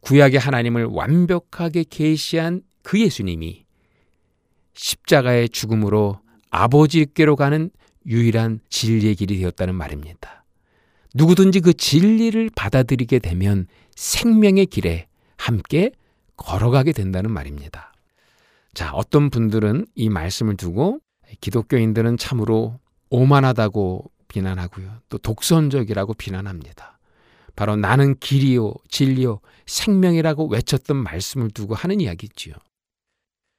구약의 하나님을 완벽하게 계시한 그 예수님이 십자가의 죽음으로 아버지께로 가는 유일한 진리의 길이 되었다는 말입니다. 누구든지 그 진리를 받아들이게 되면 생명의 길에 함께 걸어가게 된다는 말입니다. 자, 어떤 분들은 이 말씀을 두고 기독교인들은 참으로 오만하다고 비난하고요. 또 독선적이라고 비난합니다. 바로 나는 길이요, 진리요, 생명이라고 외쳤던 말씀을 두고 하는 이야기지요.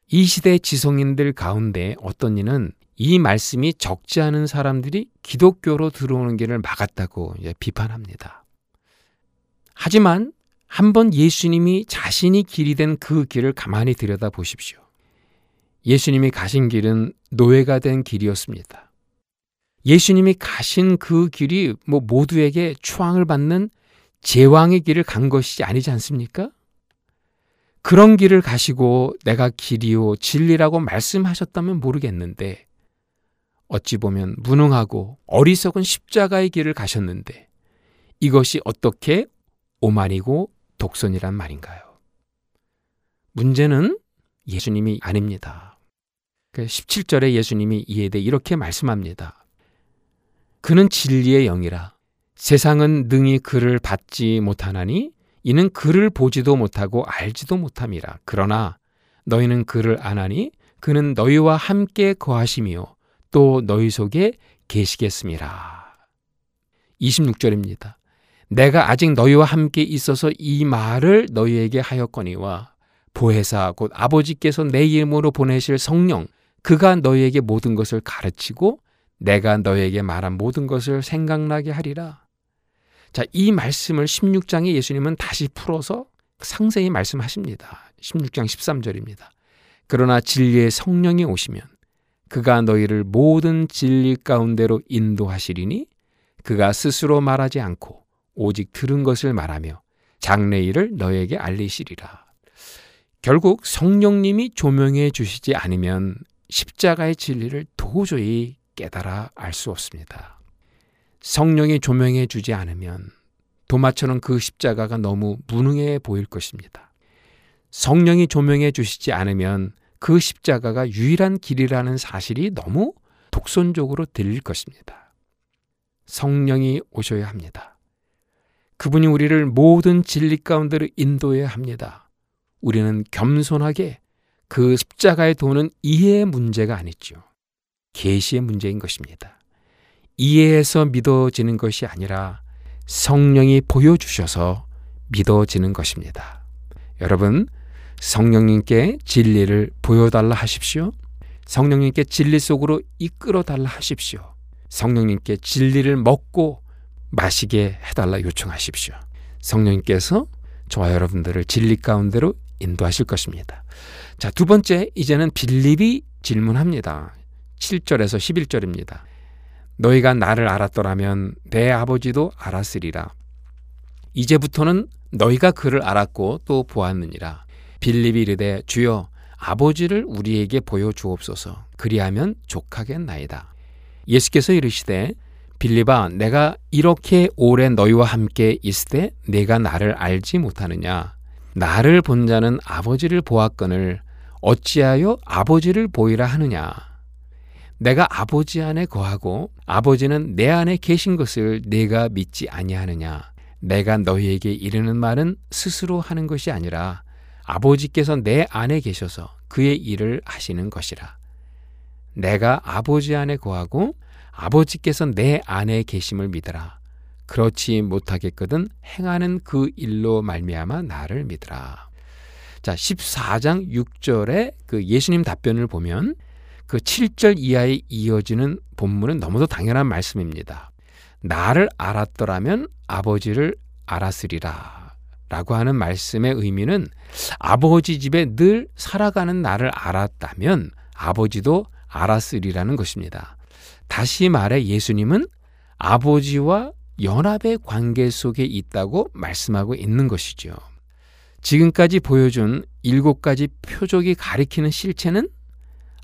이 시대 지성인들 가운데 어떤 이는 이 말씀이 적지 않은 사람들이 기독교로 들어오는 길을 막았다고 비판합니다. 하지만 한번 예수님이 자신이 길이 된 그 길을 가만히 들여다 보십시오. 예수님이 가신 길은 노예가 된 길이었습니다. 예수님이 가신 그 길이 뭐 모두에게 추앙을 받는 제왕의 길을 간 것이 아니지 않습니까? 그런 길을 가시고 내가 길이요 진리라고 말씀하셨다면 모르겠는데 어찌 보면 무능하고 어리석은 십자가의 길을 가셨는데 이것이 어떻게 오만이고 독선이란 말인가요? 문제는 예수님이 아닙니다. 17절에 그 예수님이 이에 대해 이렇게 말씀합니다. 그는 진리의 영이라 세상은 능히 그를 받지 못하나니 이는 그를 보지도 못하고 알지도 못함이라. 그러나 너희는 그를 아나니 그는 너희와 함께 거하시며 또 너희 속에 계시겠습니다. 26절입니다. 내가 아직 너희와 함께 있어서 이 말을 너희에게 하였거니와 보혜사 곧 아버지께서 내 이름으로 보내실 성령 그가 너희에게 모든 것을 가르치고 내가 너희에게 말한 모든 것을 생각나게 하리라. 자, 이 말씀을 16장에 예수님은 다시 풀어서 상세히 말씀하십니다. 16장 13절입니다. 그러나 진리의 성령이 오시면 그가 너희를 모든 진리 가운데로 인도하시리니 그가 스스로 말하지 않고 오직 들은 것을 말하며 장래일을 너에게 알리시리라. 결국 성령님이 조명해 주시지 않으면 십자가의 진리를 도저히 깨달아 알 수 없습니다. 성령이 조명해 주지 않으면 도마처럼 그 십자가가 너무 무능해 보일 것입니다. 성령이 조명해 주시지 않으면 그 십자가가 유일한 길이라는 사실이 너무 독선적으로 들릴 것입니다. 성령이 오셔야 합니다. 그분이 우리를 모든 진리 가운데로 인도해야 합니다. 우리는 겸손하게 그 십자가의 도는 이해의 문제가 아니죠. 계시의 문제인 것입니다. 이해해서 믿어지는 것이 아니라 성령이 보여주셔서 믿어지는 것입니다. 여러분, 성령님께 진리를 보여달라 하십시오. 성령님께 진리 속으로 이끌어 달라 하십시오. 성령님께 진리를 먹고 마시게 해달라 요청하십시오. 성령님께서 저와 여러분들을 진리 가운데로 인도하실 것입니다. 자, 두 번째, 이제는 빌립이 질문합니다. 7절에서 11절입니다. 너희가 나를 알았더라면 내 아버지도 알았으리라. 이제부터는 너희가 그를 알았고 또 보았느니라. 빌립이 이르되 주여 아버지를 우리에게 보여 주옵소서. 그리하면 족하겠나이다. 예수께서 이르시되 빌립아 내가 이렇게 오래 너희와 함께 있을 때 내가 나를 알지 못하느냐 나를 본 자는 아버지를 보았거늘 어찌하여 아버지를 보이라 하느냐? 내가 아버지 안에 거하고 아버지는 내 안에 계신 것을 내가 믿지 아니하느냐? 내가 너희에게 이르는 말은 스스로 하는 것이 아니라 아버지께서 내 안에 계셔서 그의 일을 하시는 것이라. 내가 아버지 안에 거하고 아버지께서 내 안에 계심을 믿으라 그렇지 못하겠거든 행하는 그 일로 말미암아 나를 믿으라. 자, 14장 6절에 그 예수님 답변을 보면 그 7절 이하에 이어지는 본문은 너무도 당연한 말씀입니다. 나를 알았더라면 아버지를 알았으리라. 라고 하는 말씀의 의미는 아버지 집에 늘 살아가는 나를 알았다면 아버지도 알았으리라는 것입니다. 다시 말해 예수님은 아버지와 연합의 관계 속에 있다고 말씀하고 있는 것이죠. 지금까지 보여준 일곱 가지 표적이 가리키는 실체는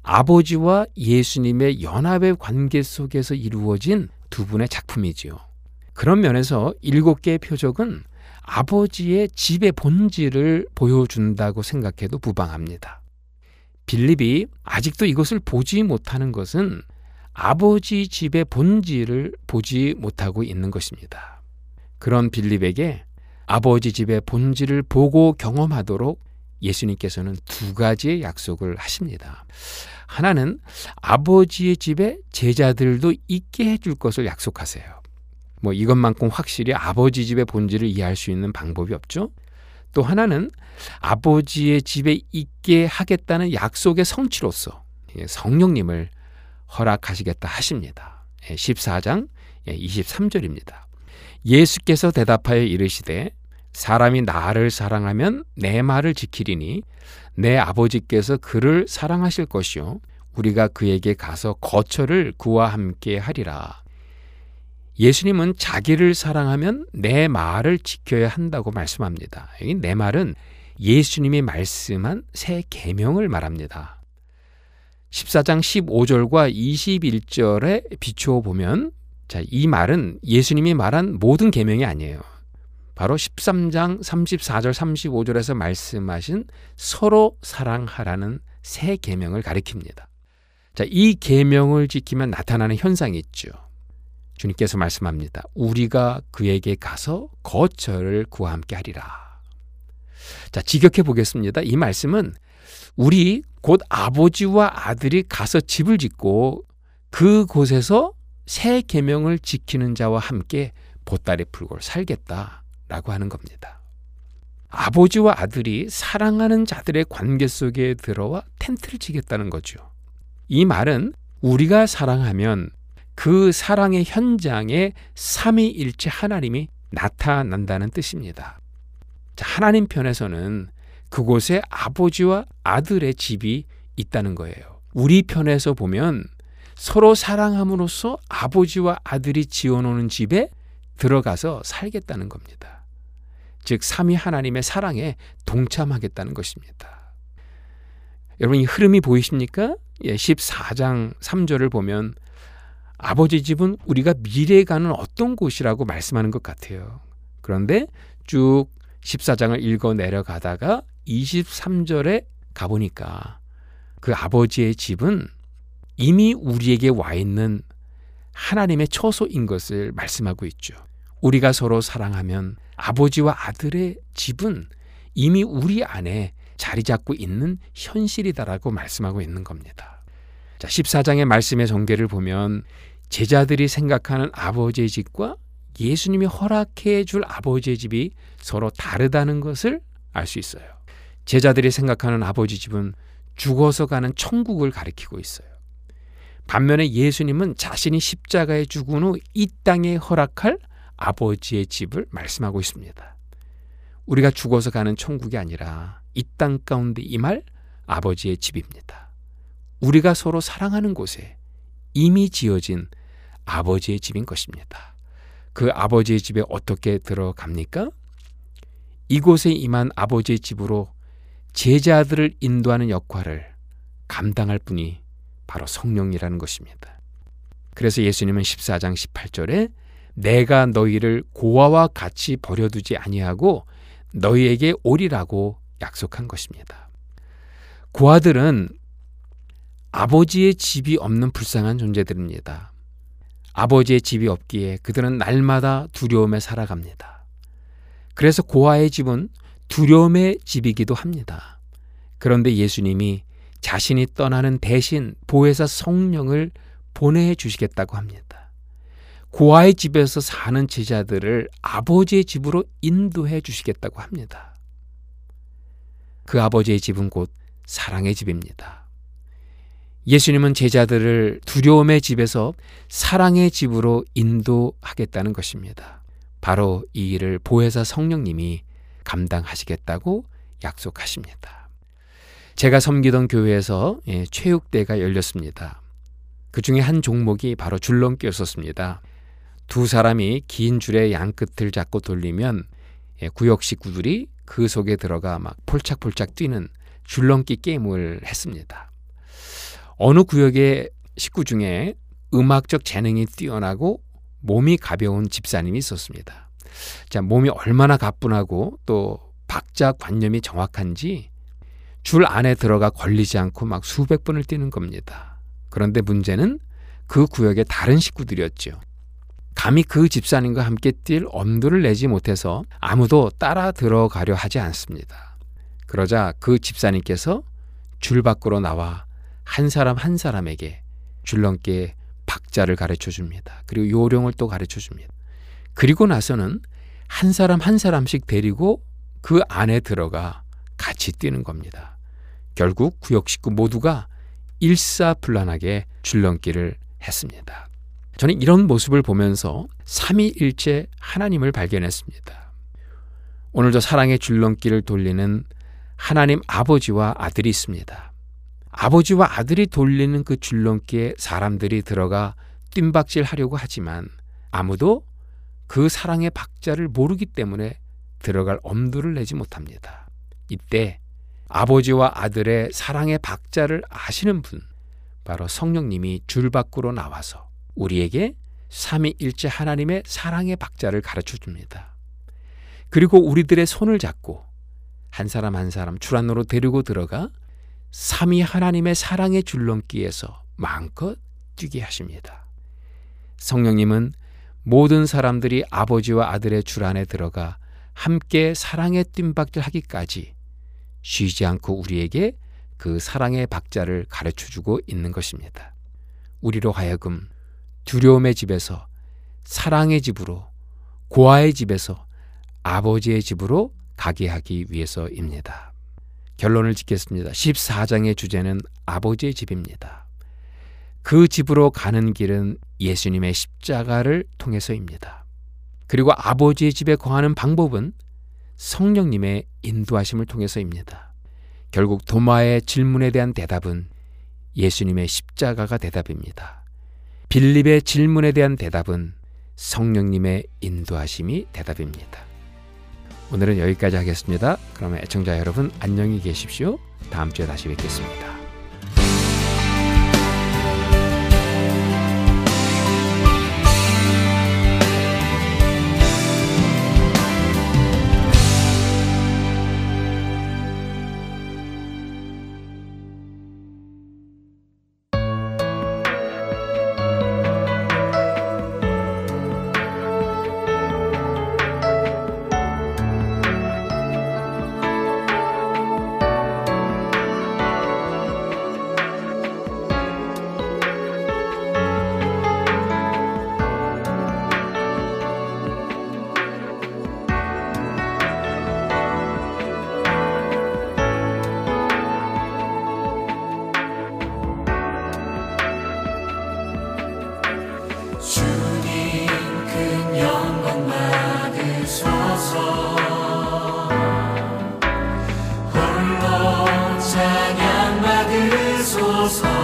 아버지와 예수님의 연합의 관계 속에서 이루어진 두 분의 작품이지요. 그런 면에서 일곱 개의 표적은 아버지의 집의 본질을 보여준다고 생각해도 무방합니다. 빌립이 아직도 이것을 보지 못하는 것은 아버지 집의 본질을 보지 못하고 있는 것입니다. 그런 빌립에게 아버지 집의 본질을 보고 경험하도록 예수님께서는 두 가지의 약속을 하십니다. 하나는 아버지의 집에 제자들도 있게 해줄 것을 약속하세요. 뭐 이것만큼 확실히 아버지 집의 본질을 이해할 수 있는 방법이 없죠. 또 하나는 아버지의 집에 있게 하겠다는 약속의 성취로서 성령님을 허락하시겠다 하십니다. 14장 예, 23절입니다. 예, 예수께서 대답하여 이르시되 사람이 나를 사랑하면 내 말을 지키리니 내 아버지께서 그를 사랑하실 것이요 우리가 그에게 가서 거처를 그와 함께 하리라. 예수님은 자기를 사랑하면 내 말을 지켜야 한다고 말씀합니다. 내 말은 예수님이 말씀한 새 계명을 말합니다. 14장 15절과 21절에 비추어 보면 자, 이 말은 예수님이 말한 모든 계명이 아니에요. 바로 13장 34절 35절에서 말씀하신 서로 사랑하라는 새 계명을 가리킵니다. 자, 이 계명을 지키면 나타나는 현상이 있죠. 주님께서 말씀합니다. 우리가 그에게 가서 거처를 구와 함께 하리라. 자, 직역해 보겠습니다. 이 말씀은 우리 곧 아버지와 아들이 가서 집을 짓고 그곳에서 새 계명을 지키는 자와 함께 보따리 풀고 살겠다라고 하는 겁니다. 아버지와 아들이 사랑하는 자들의 관계 속에 들어와 텐트를 치겠다는 거죠. 이 말은 우리가 사랑하면 그 사랑의 현장에 삼위일체 하나님이 나타난다는 뜻입니다. 자, 하나님 편에서는 그곳에 아버지와 아들의 집이 있다는 거예요. 우리 편에서 보면 서로 사랑함으로써 아버지와 아들이 지어놓는 집에 들어가서 살겠다는 겁니다. 즉, 삼위 하나님의 사랑에 동참하겠다는 것입니다. 여러분, 이 흐름이 보이십니까? 예, 14장 3절을 보면 아버지 집은 우리가 미래에 가는 어떤 곳이라고 말씀하는 것 같아요. 그런데 쭉 14장을 읽어 내려가다가 23절에 가보니까 그 아버지의 집은 이미 우리에게 와 있는 하나님의 처소인 것을 말씀하고 있죠. 우리가 서로 사랑하면 아버지와 아들의 집은 이미 우리 안에 자리 잡고 있는 현실이다라고 말씀하고 있는 겁니다. 자, 14장의 말씀의 전개를 보면 제자들이 생각하는 아버지의 집과 예수님이 허락해 줄 아버지의 집이 서로 다르다는 것을 알 수 있어요. 제자들이 생각하는 아버지 집은 죽어서 가는 천국을 가리키고 있어요. 반면에 예수님은 자신이 십자가에 죽은 후 이 땅에 허락할 아버지의 집을 말씀하고 있습니다. 우리가 죽어서 가는 천국이 아니라 이 땅 가운데 임할 아버지의 집입니다. 우리가 서로 사랑하는 곳에 이미 지어진 아버지의 집인 것입니다. 그 아버지의 집에 어떻게 들어갑니까? 이곳에 임한 아버지의 집으로 제자들을 인도하는 역할을 감당할 분이 바로 성령이라는 것입니다. 그래서 예수님은 14장 18절에 내가 너희를 고아와 같이 버려두지 아니하고 너희에게 오리라고 약속한 것입니다. 고아들은 아버지의 집이 없는 불쌍한 존재들입니다. 아버지의 집이 없기에 그들은 날마다 두려움에 살아갑니다. 그래서 고아의 집은 두려움의 집이기도 합니다. 그런데 예수님이 자신이 떠나는 대신 보혜사 성령을 보내주시겠다고 합니다. 고아의 집에서 사는 제자들을 아버지의 집으로 인도해 주시겠다고 합니다. 그 아버지의 집은 곧 사랑의 집입니다. 예수님은 제자들을 두려움의 집에서 사랑의 집으로 인도하겠다는 것입니다. 바로 이 일을 보혜사 성령님이 감당하시겠다고 약속하십니다. 제가 섬기던 교회에서 예, 체육대가 열렸습니다. 그 중에 한 종목이 바로 줄넘기였었습니다. 두 사람이 긴 줄의 양 끝을 잡고 돌리면 예, 구역 식구들이 그 속에 들어가 막 폴짝폴짝 뛰는 줄넘기 게임을 했습니다. 어느 구역의 식구 중에 음악적 재능이 뛰어나고 몸이 가벼운 집사님이 있었습니다. 자, 몸이 얼마나 가뿐하고 또 박자 관념이 정확한지 줄 안에 들어가 걸리지 않고 막 수백 번을 뛰는 겁니다. 그런데 문제는 그 구역의 다른 식구들이었죠. 감히 그 집사님과 함께 뛸 엄두를 내지 못해서 아무도 따라 들어가려 하지 않습니다. 그러자 그 집사님께서 줄 밖으로 나와 한 사람 한 사람에게 줄넘기의 박자를 가르쳐 줍니다. 그리고 요령을 또 가르쳐 줍니다. 그리고 나서는 한 사람 한 사람씩 데리고 그 안에 들어가 같이 뛰는 겁니다. 결국 구역 식구 모두가 일사불란하게 줄넘기를 했습니다. 저는 이런 모습을 보면서 삼위일체 하나님을 발견했습니다. 오늘도 사랑의 줄넘기를 돌리는 하나님 아버지와 아들이 있습니다. 아버지와 아들이 돌리는 그 줄넘기에 사람들이 들어가 뜀박질 하려고 하지만 아무도 그 사랑의 박자를 모르기 때문에 들어갈 엄두를 내지 못합니다. 이때 아버지와 아들의 사랑의 박자를 아시는 분, 바로 성령님이 줄 밖으로 나와서 우리에게 삼위일체 하나님의 사랑의 박자를 가르쳐 줍니다. 그리고 우리들의 손을 잡고 한 사람 한 사람 줄 안으로 데리고 들어가 삼위 하나님의 사랑의 줄넘기에서 마음껏 뛰게 하십니다. 성령님은 모든 사람들이 아버지와 아들의 줄 안에 들어가 함께 사랑의 뜀박질 하기까지 쉬지 않고 우리에게 그 사랑의 박자를 가르쳐 주고 있는 것입니다. 우리로 하여금 두려움의 집에서 사랑의 집으로 고아의 집에서 아버지의 집으로 가게 하기 위해서입니다. 결론을 짓겠습니다. 14장의 주제는 아버지의 집입니다. 그 집으로 가는 길은 예수님의 십자가를 통해서입니다. 그리고 아버지의 집에 거하는 방법은 성령님의 인도하심을 통해서입니다. 결국 도마의 질문에 대한 대답은 예수님의 십자가가 대답입니다. 빌립의 질문에 대한 대답은 성령님의 인도하심이 대답입니다. 오늘은 여기까지 하겠습니다. 그러면 애청자 여러분 안녕히 계십시오. 다음 주에 다시 뵙겠습니다. 받으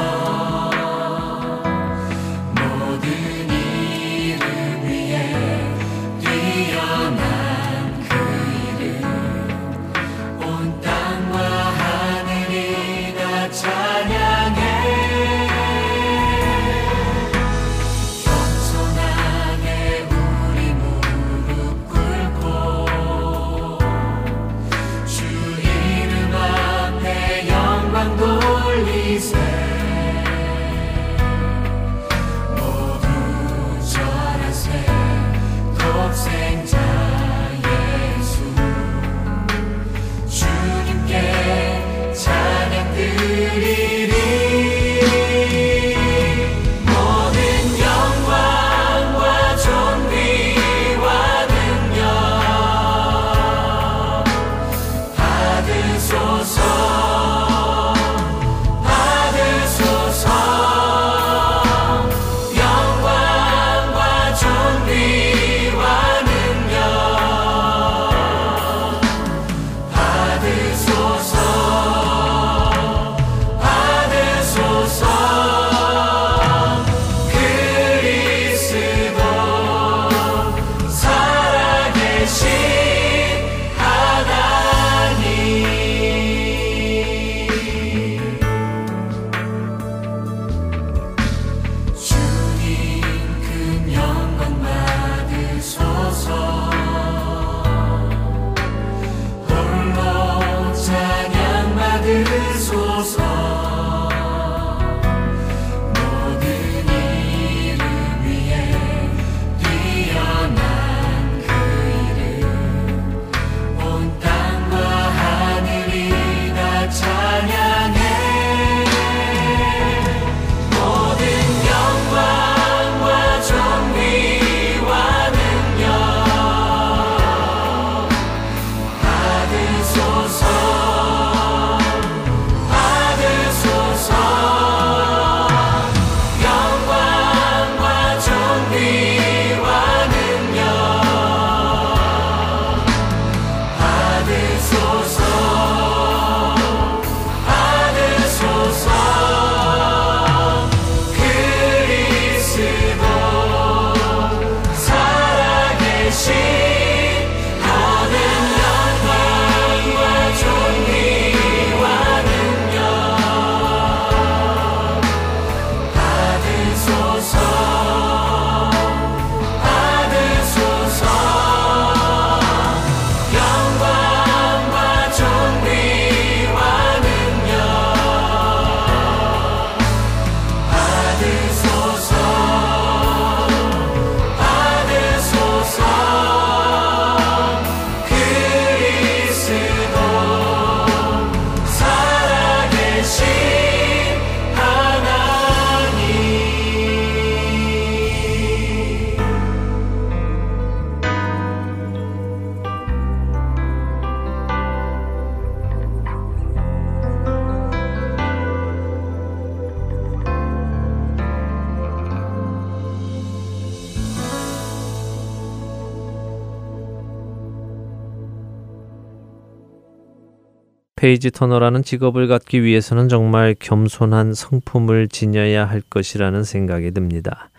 page turner라는 직업을 갖기 위해서는 정말 겸손한 성품을 지녀야 할 것이라는 생각이 듭니다.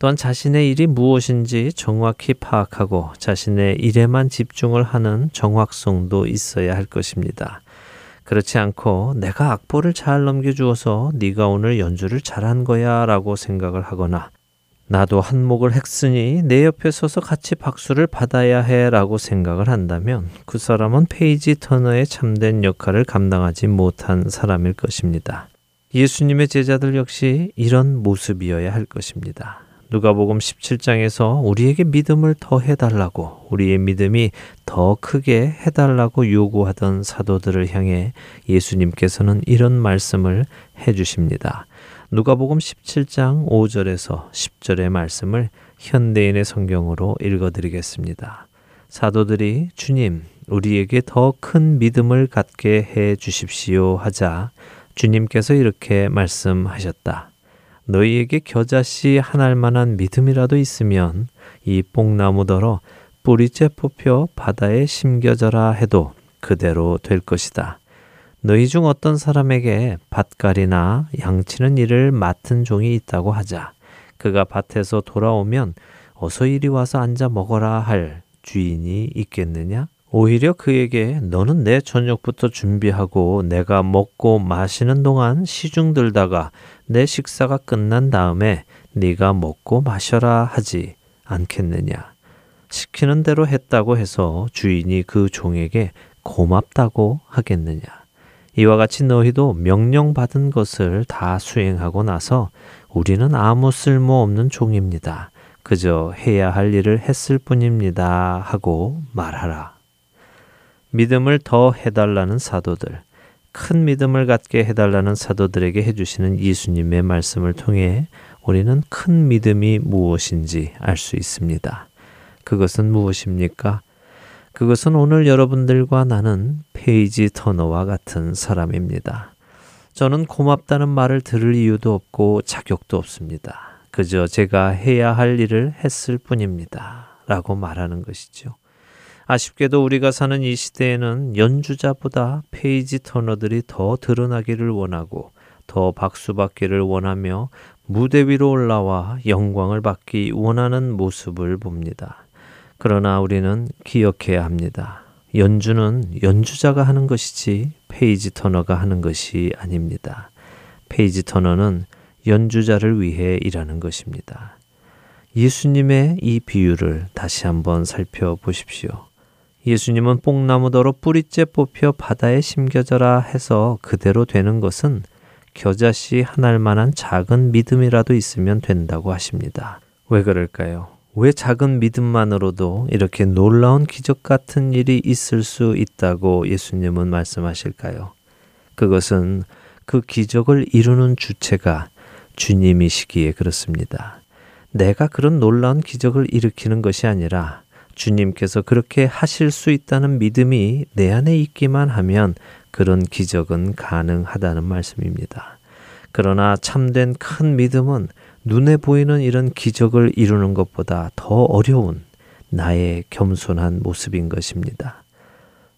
또한 자신의 일이 무엇인지 정확히 파악하고 자신의 일에만 집중을 하는 정확성도 있어야 할 것입니다. 그렇지 않고 내가 악보를 잘 넘겨주어서 네가 오늘 연주를 잘한 거야 라고 생각을 하거나 나도 한몫을 했으니 내 옆에 서서 같이 박수를 받아야 해 라고 생각을 한다면 그 사람은 페이지 터너의 참된 역할을 감당하지 못한 사람일 것입니다. 예수님의 제자들 역시 이런 모습이어야 할 것입니다. 누가복음 17장에서 우리에게 믿음을 더 해달라고 우리의 믿음이 더 크게 해달라고 요구하던 사도들을 향해 예수님께서는 이런 말씀을 해주십니다. 누가복음 17장 5절에서 10절의 말씀을 현대인의 성경으로 읽어드리겠습니다. 사도들이 주님, 우리에게 더 큰 믿음을 갖게 해 주십시오 하자 주님께서 이렇게 말씀하셨다. 너희에게 겨자씨 하나할 만한 믿음이라도 있으면 이 뽕나무더러 뿌리째 뽑혀 바다에 심겨져라 해도 그대로 될 것이다. 너희 중 어떤 사람에게 밭갈이나 양치는 일을 맡은 종이 있다고 하자. 그가 밭에서 돌아오면 어서 이리 와서 앉아 먹어라 할 주인이 있겠느냐? 오히려 그에게 너는 내 저녁부터 준비하고 내가 먹고 마시는 동안 시중 들다가 내 식사가 끝난 다음에 네가 먹고 마셔라 하지 않겠느냐? 시키는 대로 했다고 해서 주인이 그 종에게 고맙다고 하겠느냐? 이와 같이 너희도 명령받은 것을 다 수행하고 나서 우리는 아무 쓸모 없는 종입니다. 그저 해야 할 일을 했을 뿐입니다. 하고 말하라. 믿음을 더 해달라는 사도들, 큰 믿음을 갖게 해달라는 사도들에게 해주시는 예수님의 말씀을 통해 우리는 큰 믿음이 무엇인지 알 수 있습니다. 그것은 무엇입니까? 그것은 오늘 여러분들과 나는 페이지 터너와 같은 사람입니다. 저는 고맙다는 말을 들을 이유도 없고 자격도 없습니다. 그저 제가 해야 할 일을 했을 뿐입니다. 라고 말하는 것이죠. 아쉽게도 우리가 사는 이 시대에는 연주자보다 page turner들이 더 드러나기를 원하고 더 박수받기를 원하며 무대 위로 올라와 영광을 받기 원하는 모습을 봅니다. 그러나 우리는 기억해야 합니다. 연주는 연주자가 하는 것이지 페이지 터너가 하는 것이 아닙니다. 페이지 터너는 연주자를 위해 일하는 것입니다. 예수님의 이 비유를 다시 한번 살펴보십시오. 예수님은 뽕나무더러 뿌리째 뽑혀 바다에 심겨져라 해서 그대로 되는 것은 겨자씨 하나할 만한 작은 믿음이라도 있으면 된다고 하십니다. 왜 그럴까요? 왜 작은 믿음만으로도 이렇게 놀라운 기적 같은 일이 있을 수 있다고 예수님은 말씀하실까요? 그것은 그 기적을 이루는 주체가 주님이시기에 그렇습니다. 내가 그런 놀라운 기적을 일으키는 것이 아니라 주님께서 그렇게 하실 수 있다는 믿음이 내 안에 있기만 하면 그런 기적은 가능하다는 말씀입니다. 그러나 참된 큰 믿음은 눈에 보이는 이런 기적을 이루는 것보다 더 어려운 나의 겸손한 모습인 것입니다.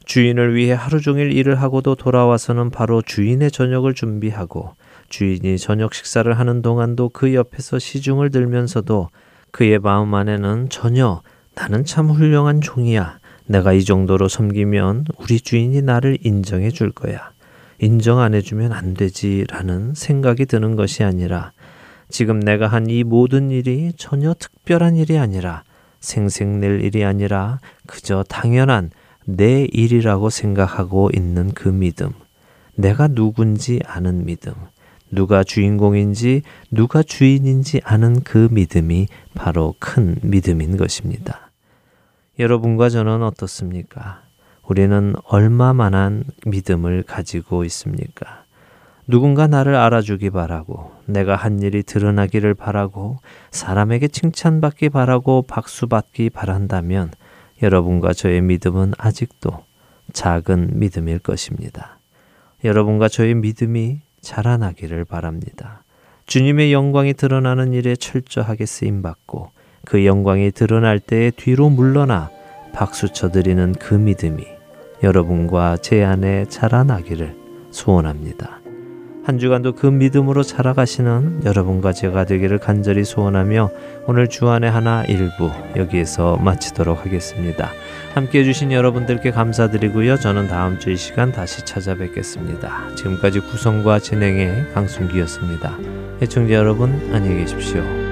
주인을 위해 하루 종일 일을 하고도 돌아와서는 바로 주인의 저녁을 준비하고 주인이 저녁 식사를 하는 동안도 그 옆에서 시중을 들면서도 그의 마음 안에는 전혀 나는 참 훌륭한 종이야. 내가 이 정도로 섬기면 우리 주인이 나를 인정해 줄 거야. 인정 안 해주면 안 되지 라는 생각이 드는 것이 아니라 지금 내가 한 이 모든 일이 전혀 특별한 일이 아니라 생색낼 일이 아니라 그저 당연한 내 일이라고 생각하고 있는 그 믿음. 내가 누군지 아는 믿음. 누가 주인공인지 누가 주인인지 아는 그 믿음이 바로 큰 믿음인 것입니다. 여러분과 저는 어떻습니까? 우리는 얼마만한 믿음을 가지고 있습니까? 누군가 나를 알아주기 바라고, 내가 한 일이 드러나기를 바라고, 사람에게 칭찬받기 바라고 박수받기 바란다면 여러분과 저의 믿음은 아직도 작은 믿음일 것입니다. 여러분과 저의 믿음이 자라나기를 바랍니다. 주님의 영광이 드러나는 일에 철저하게 쓰임받고 그 영광이 드러날 때에 뒤로 물러나 박수 쳐드리는 그 믿음이 여러분과 제 안에 자라나기를 소원합니다. 한 주간도 그 믿음으로 살아가시는 여러분과 제가 되기를 간절히 소원하며 오늘 주안의 하나 일부 여기에서 마치도록 하겠습니다. 함께 해주신 여러분들께 감사드리고요. 저는 다음 주 이 시간 다시 찾아뵙겠습니다. 지금까지 구성과 진행의 강순기였습니다. 애청자 여러분 안녕히 계십시오.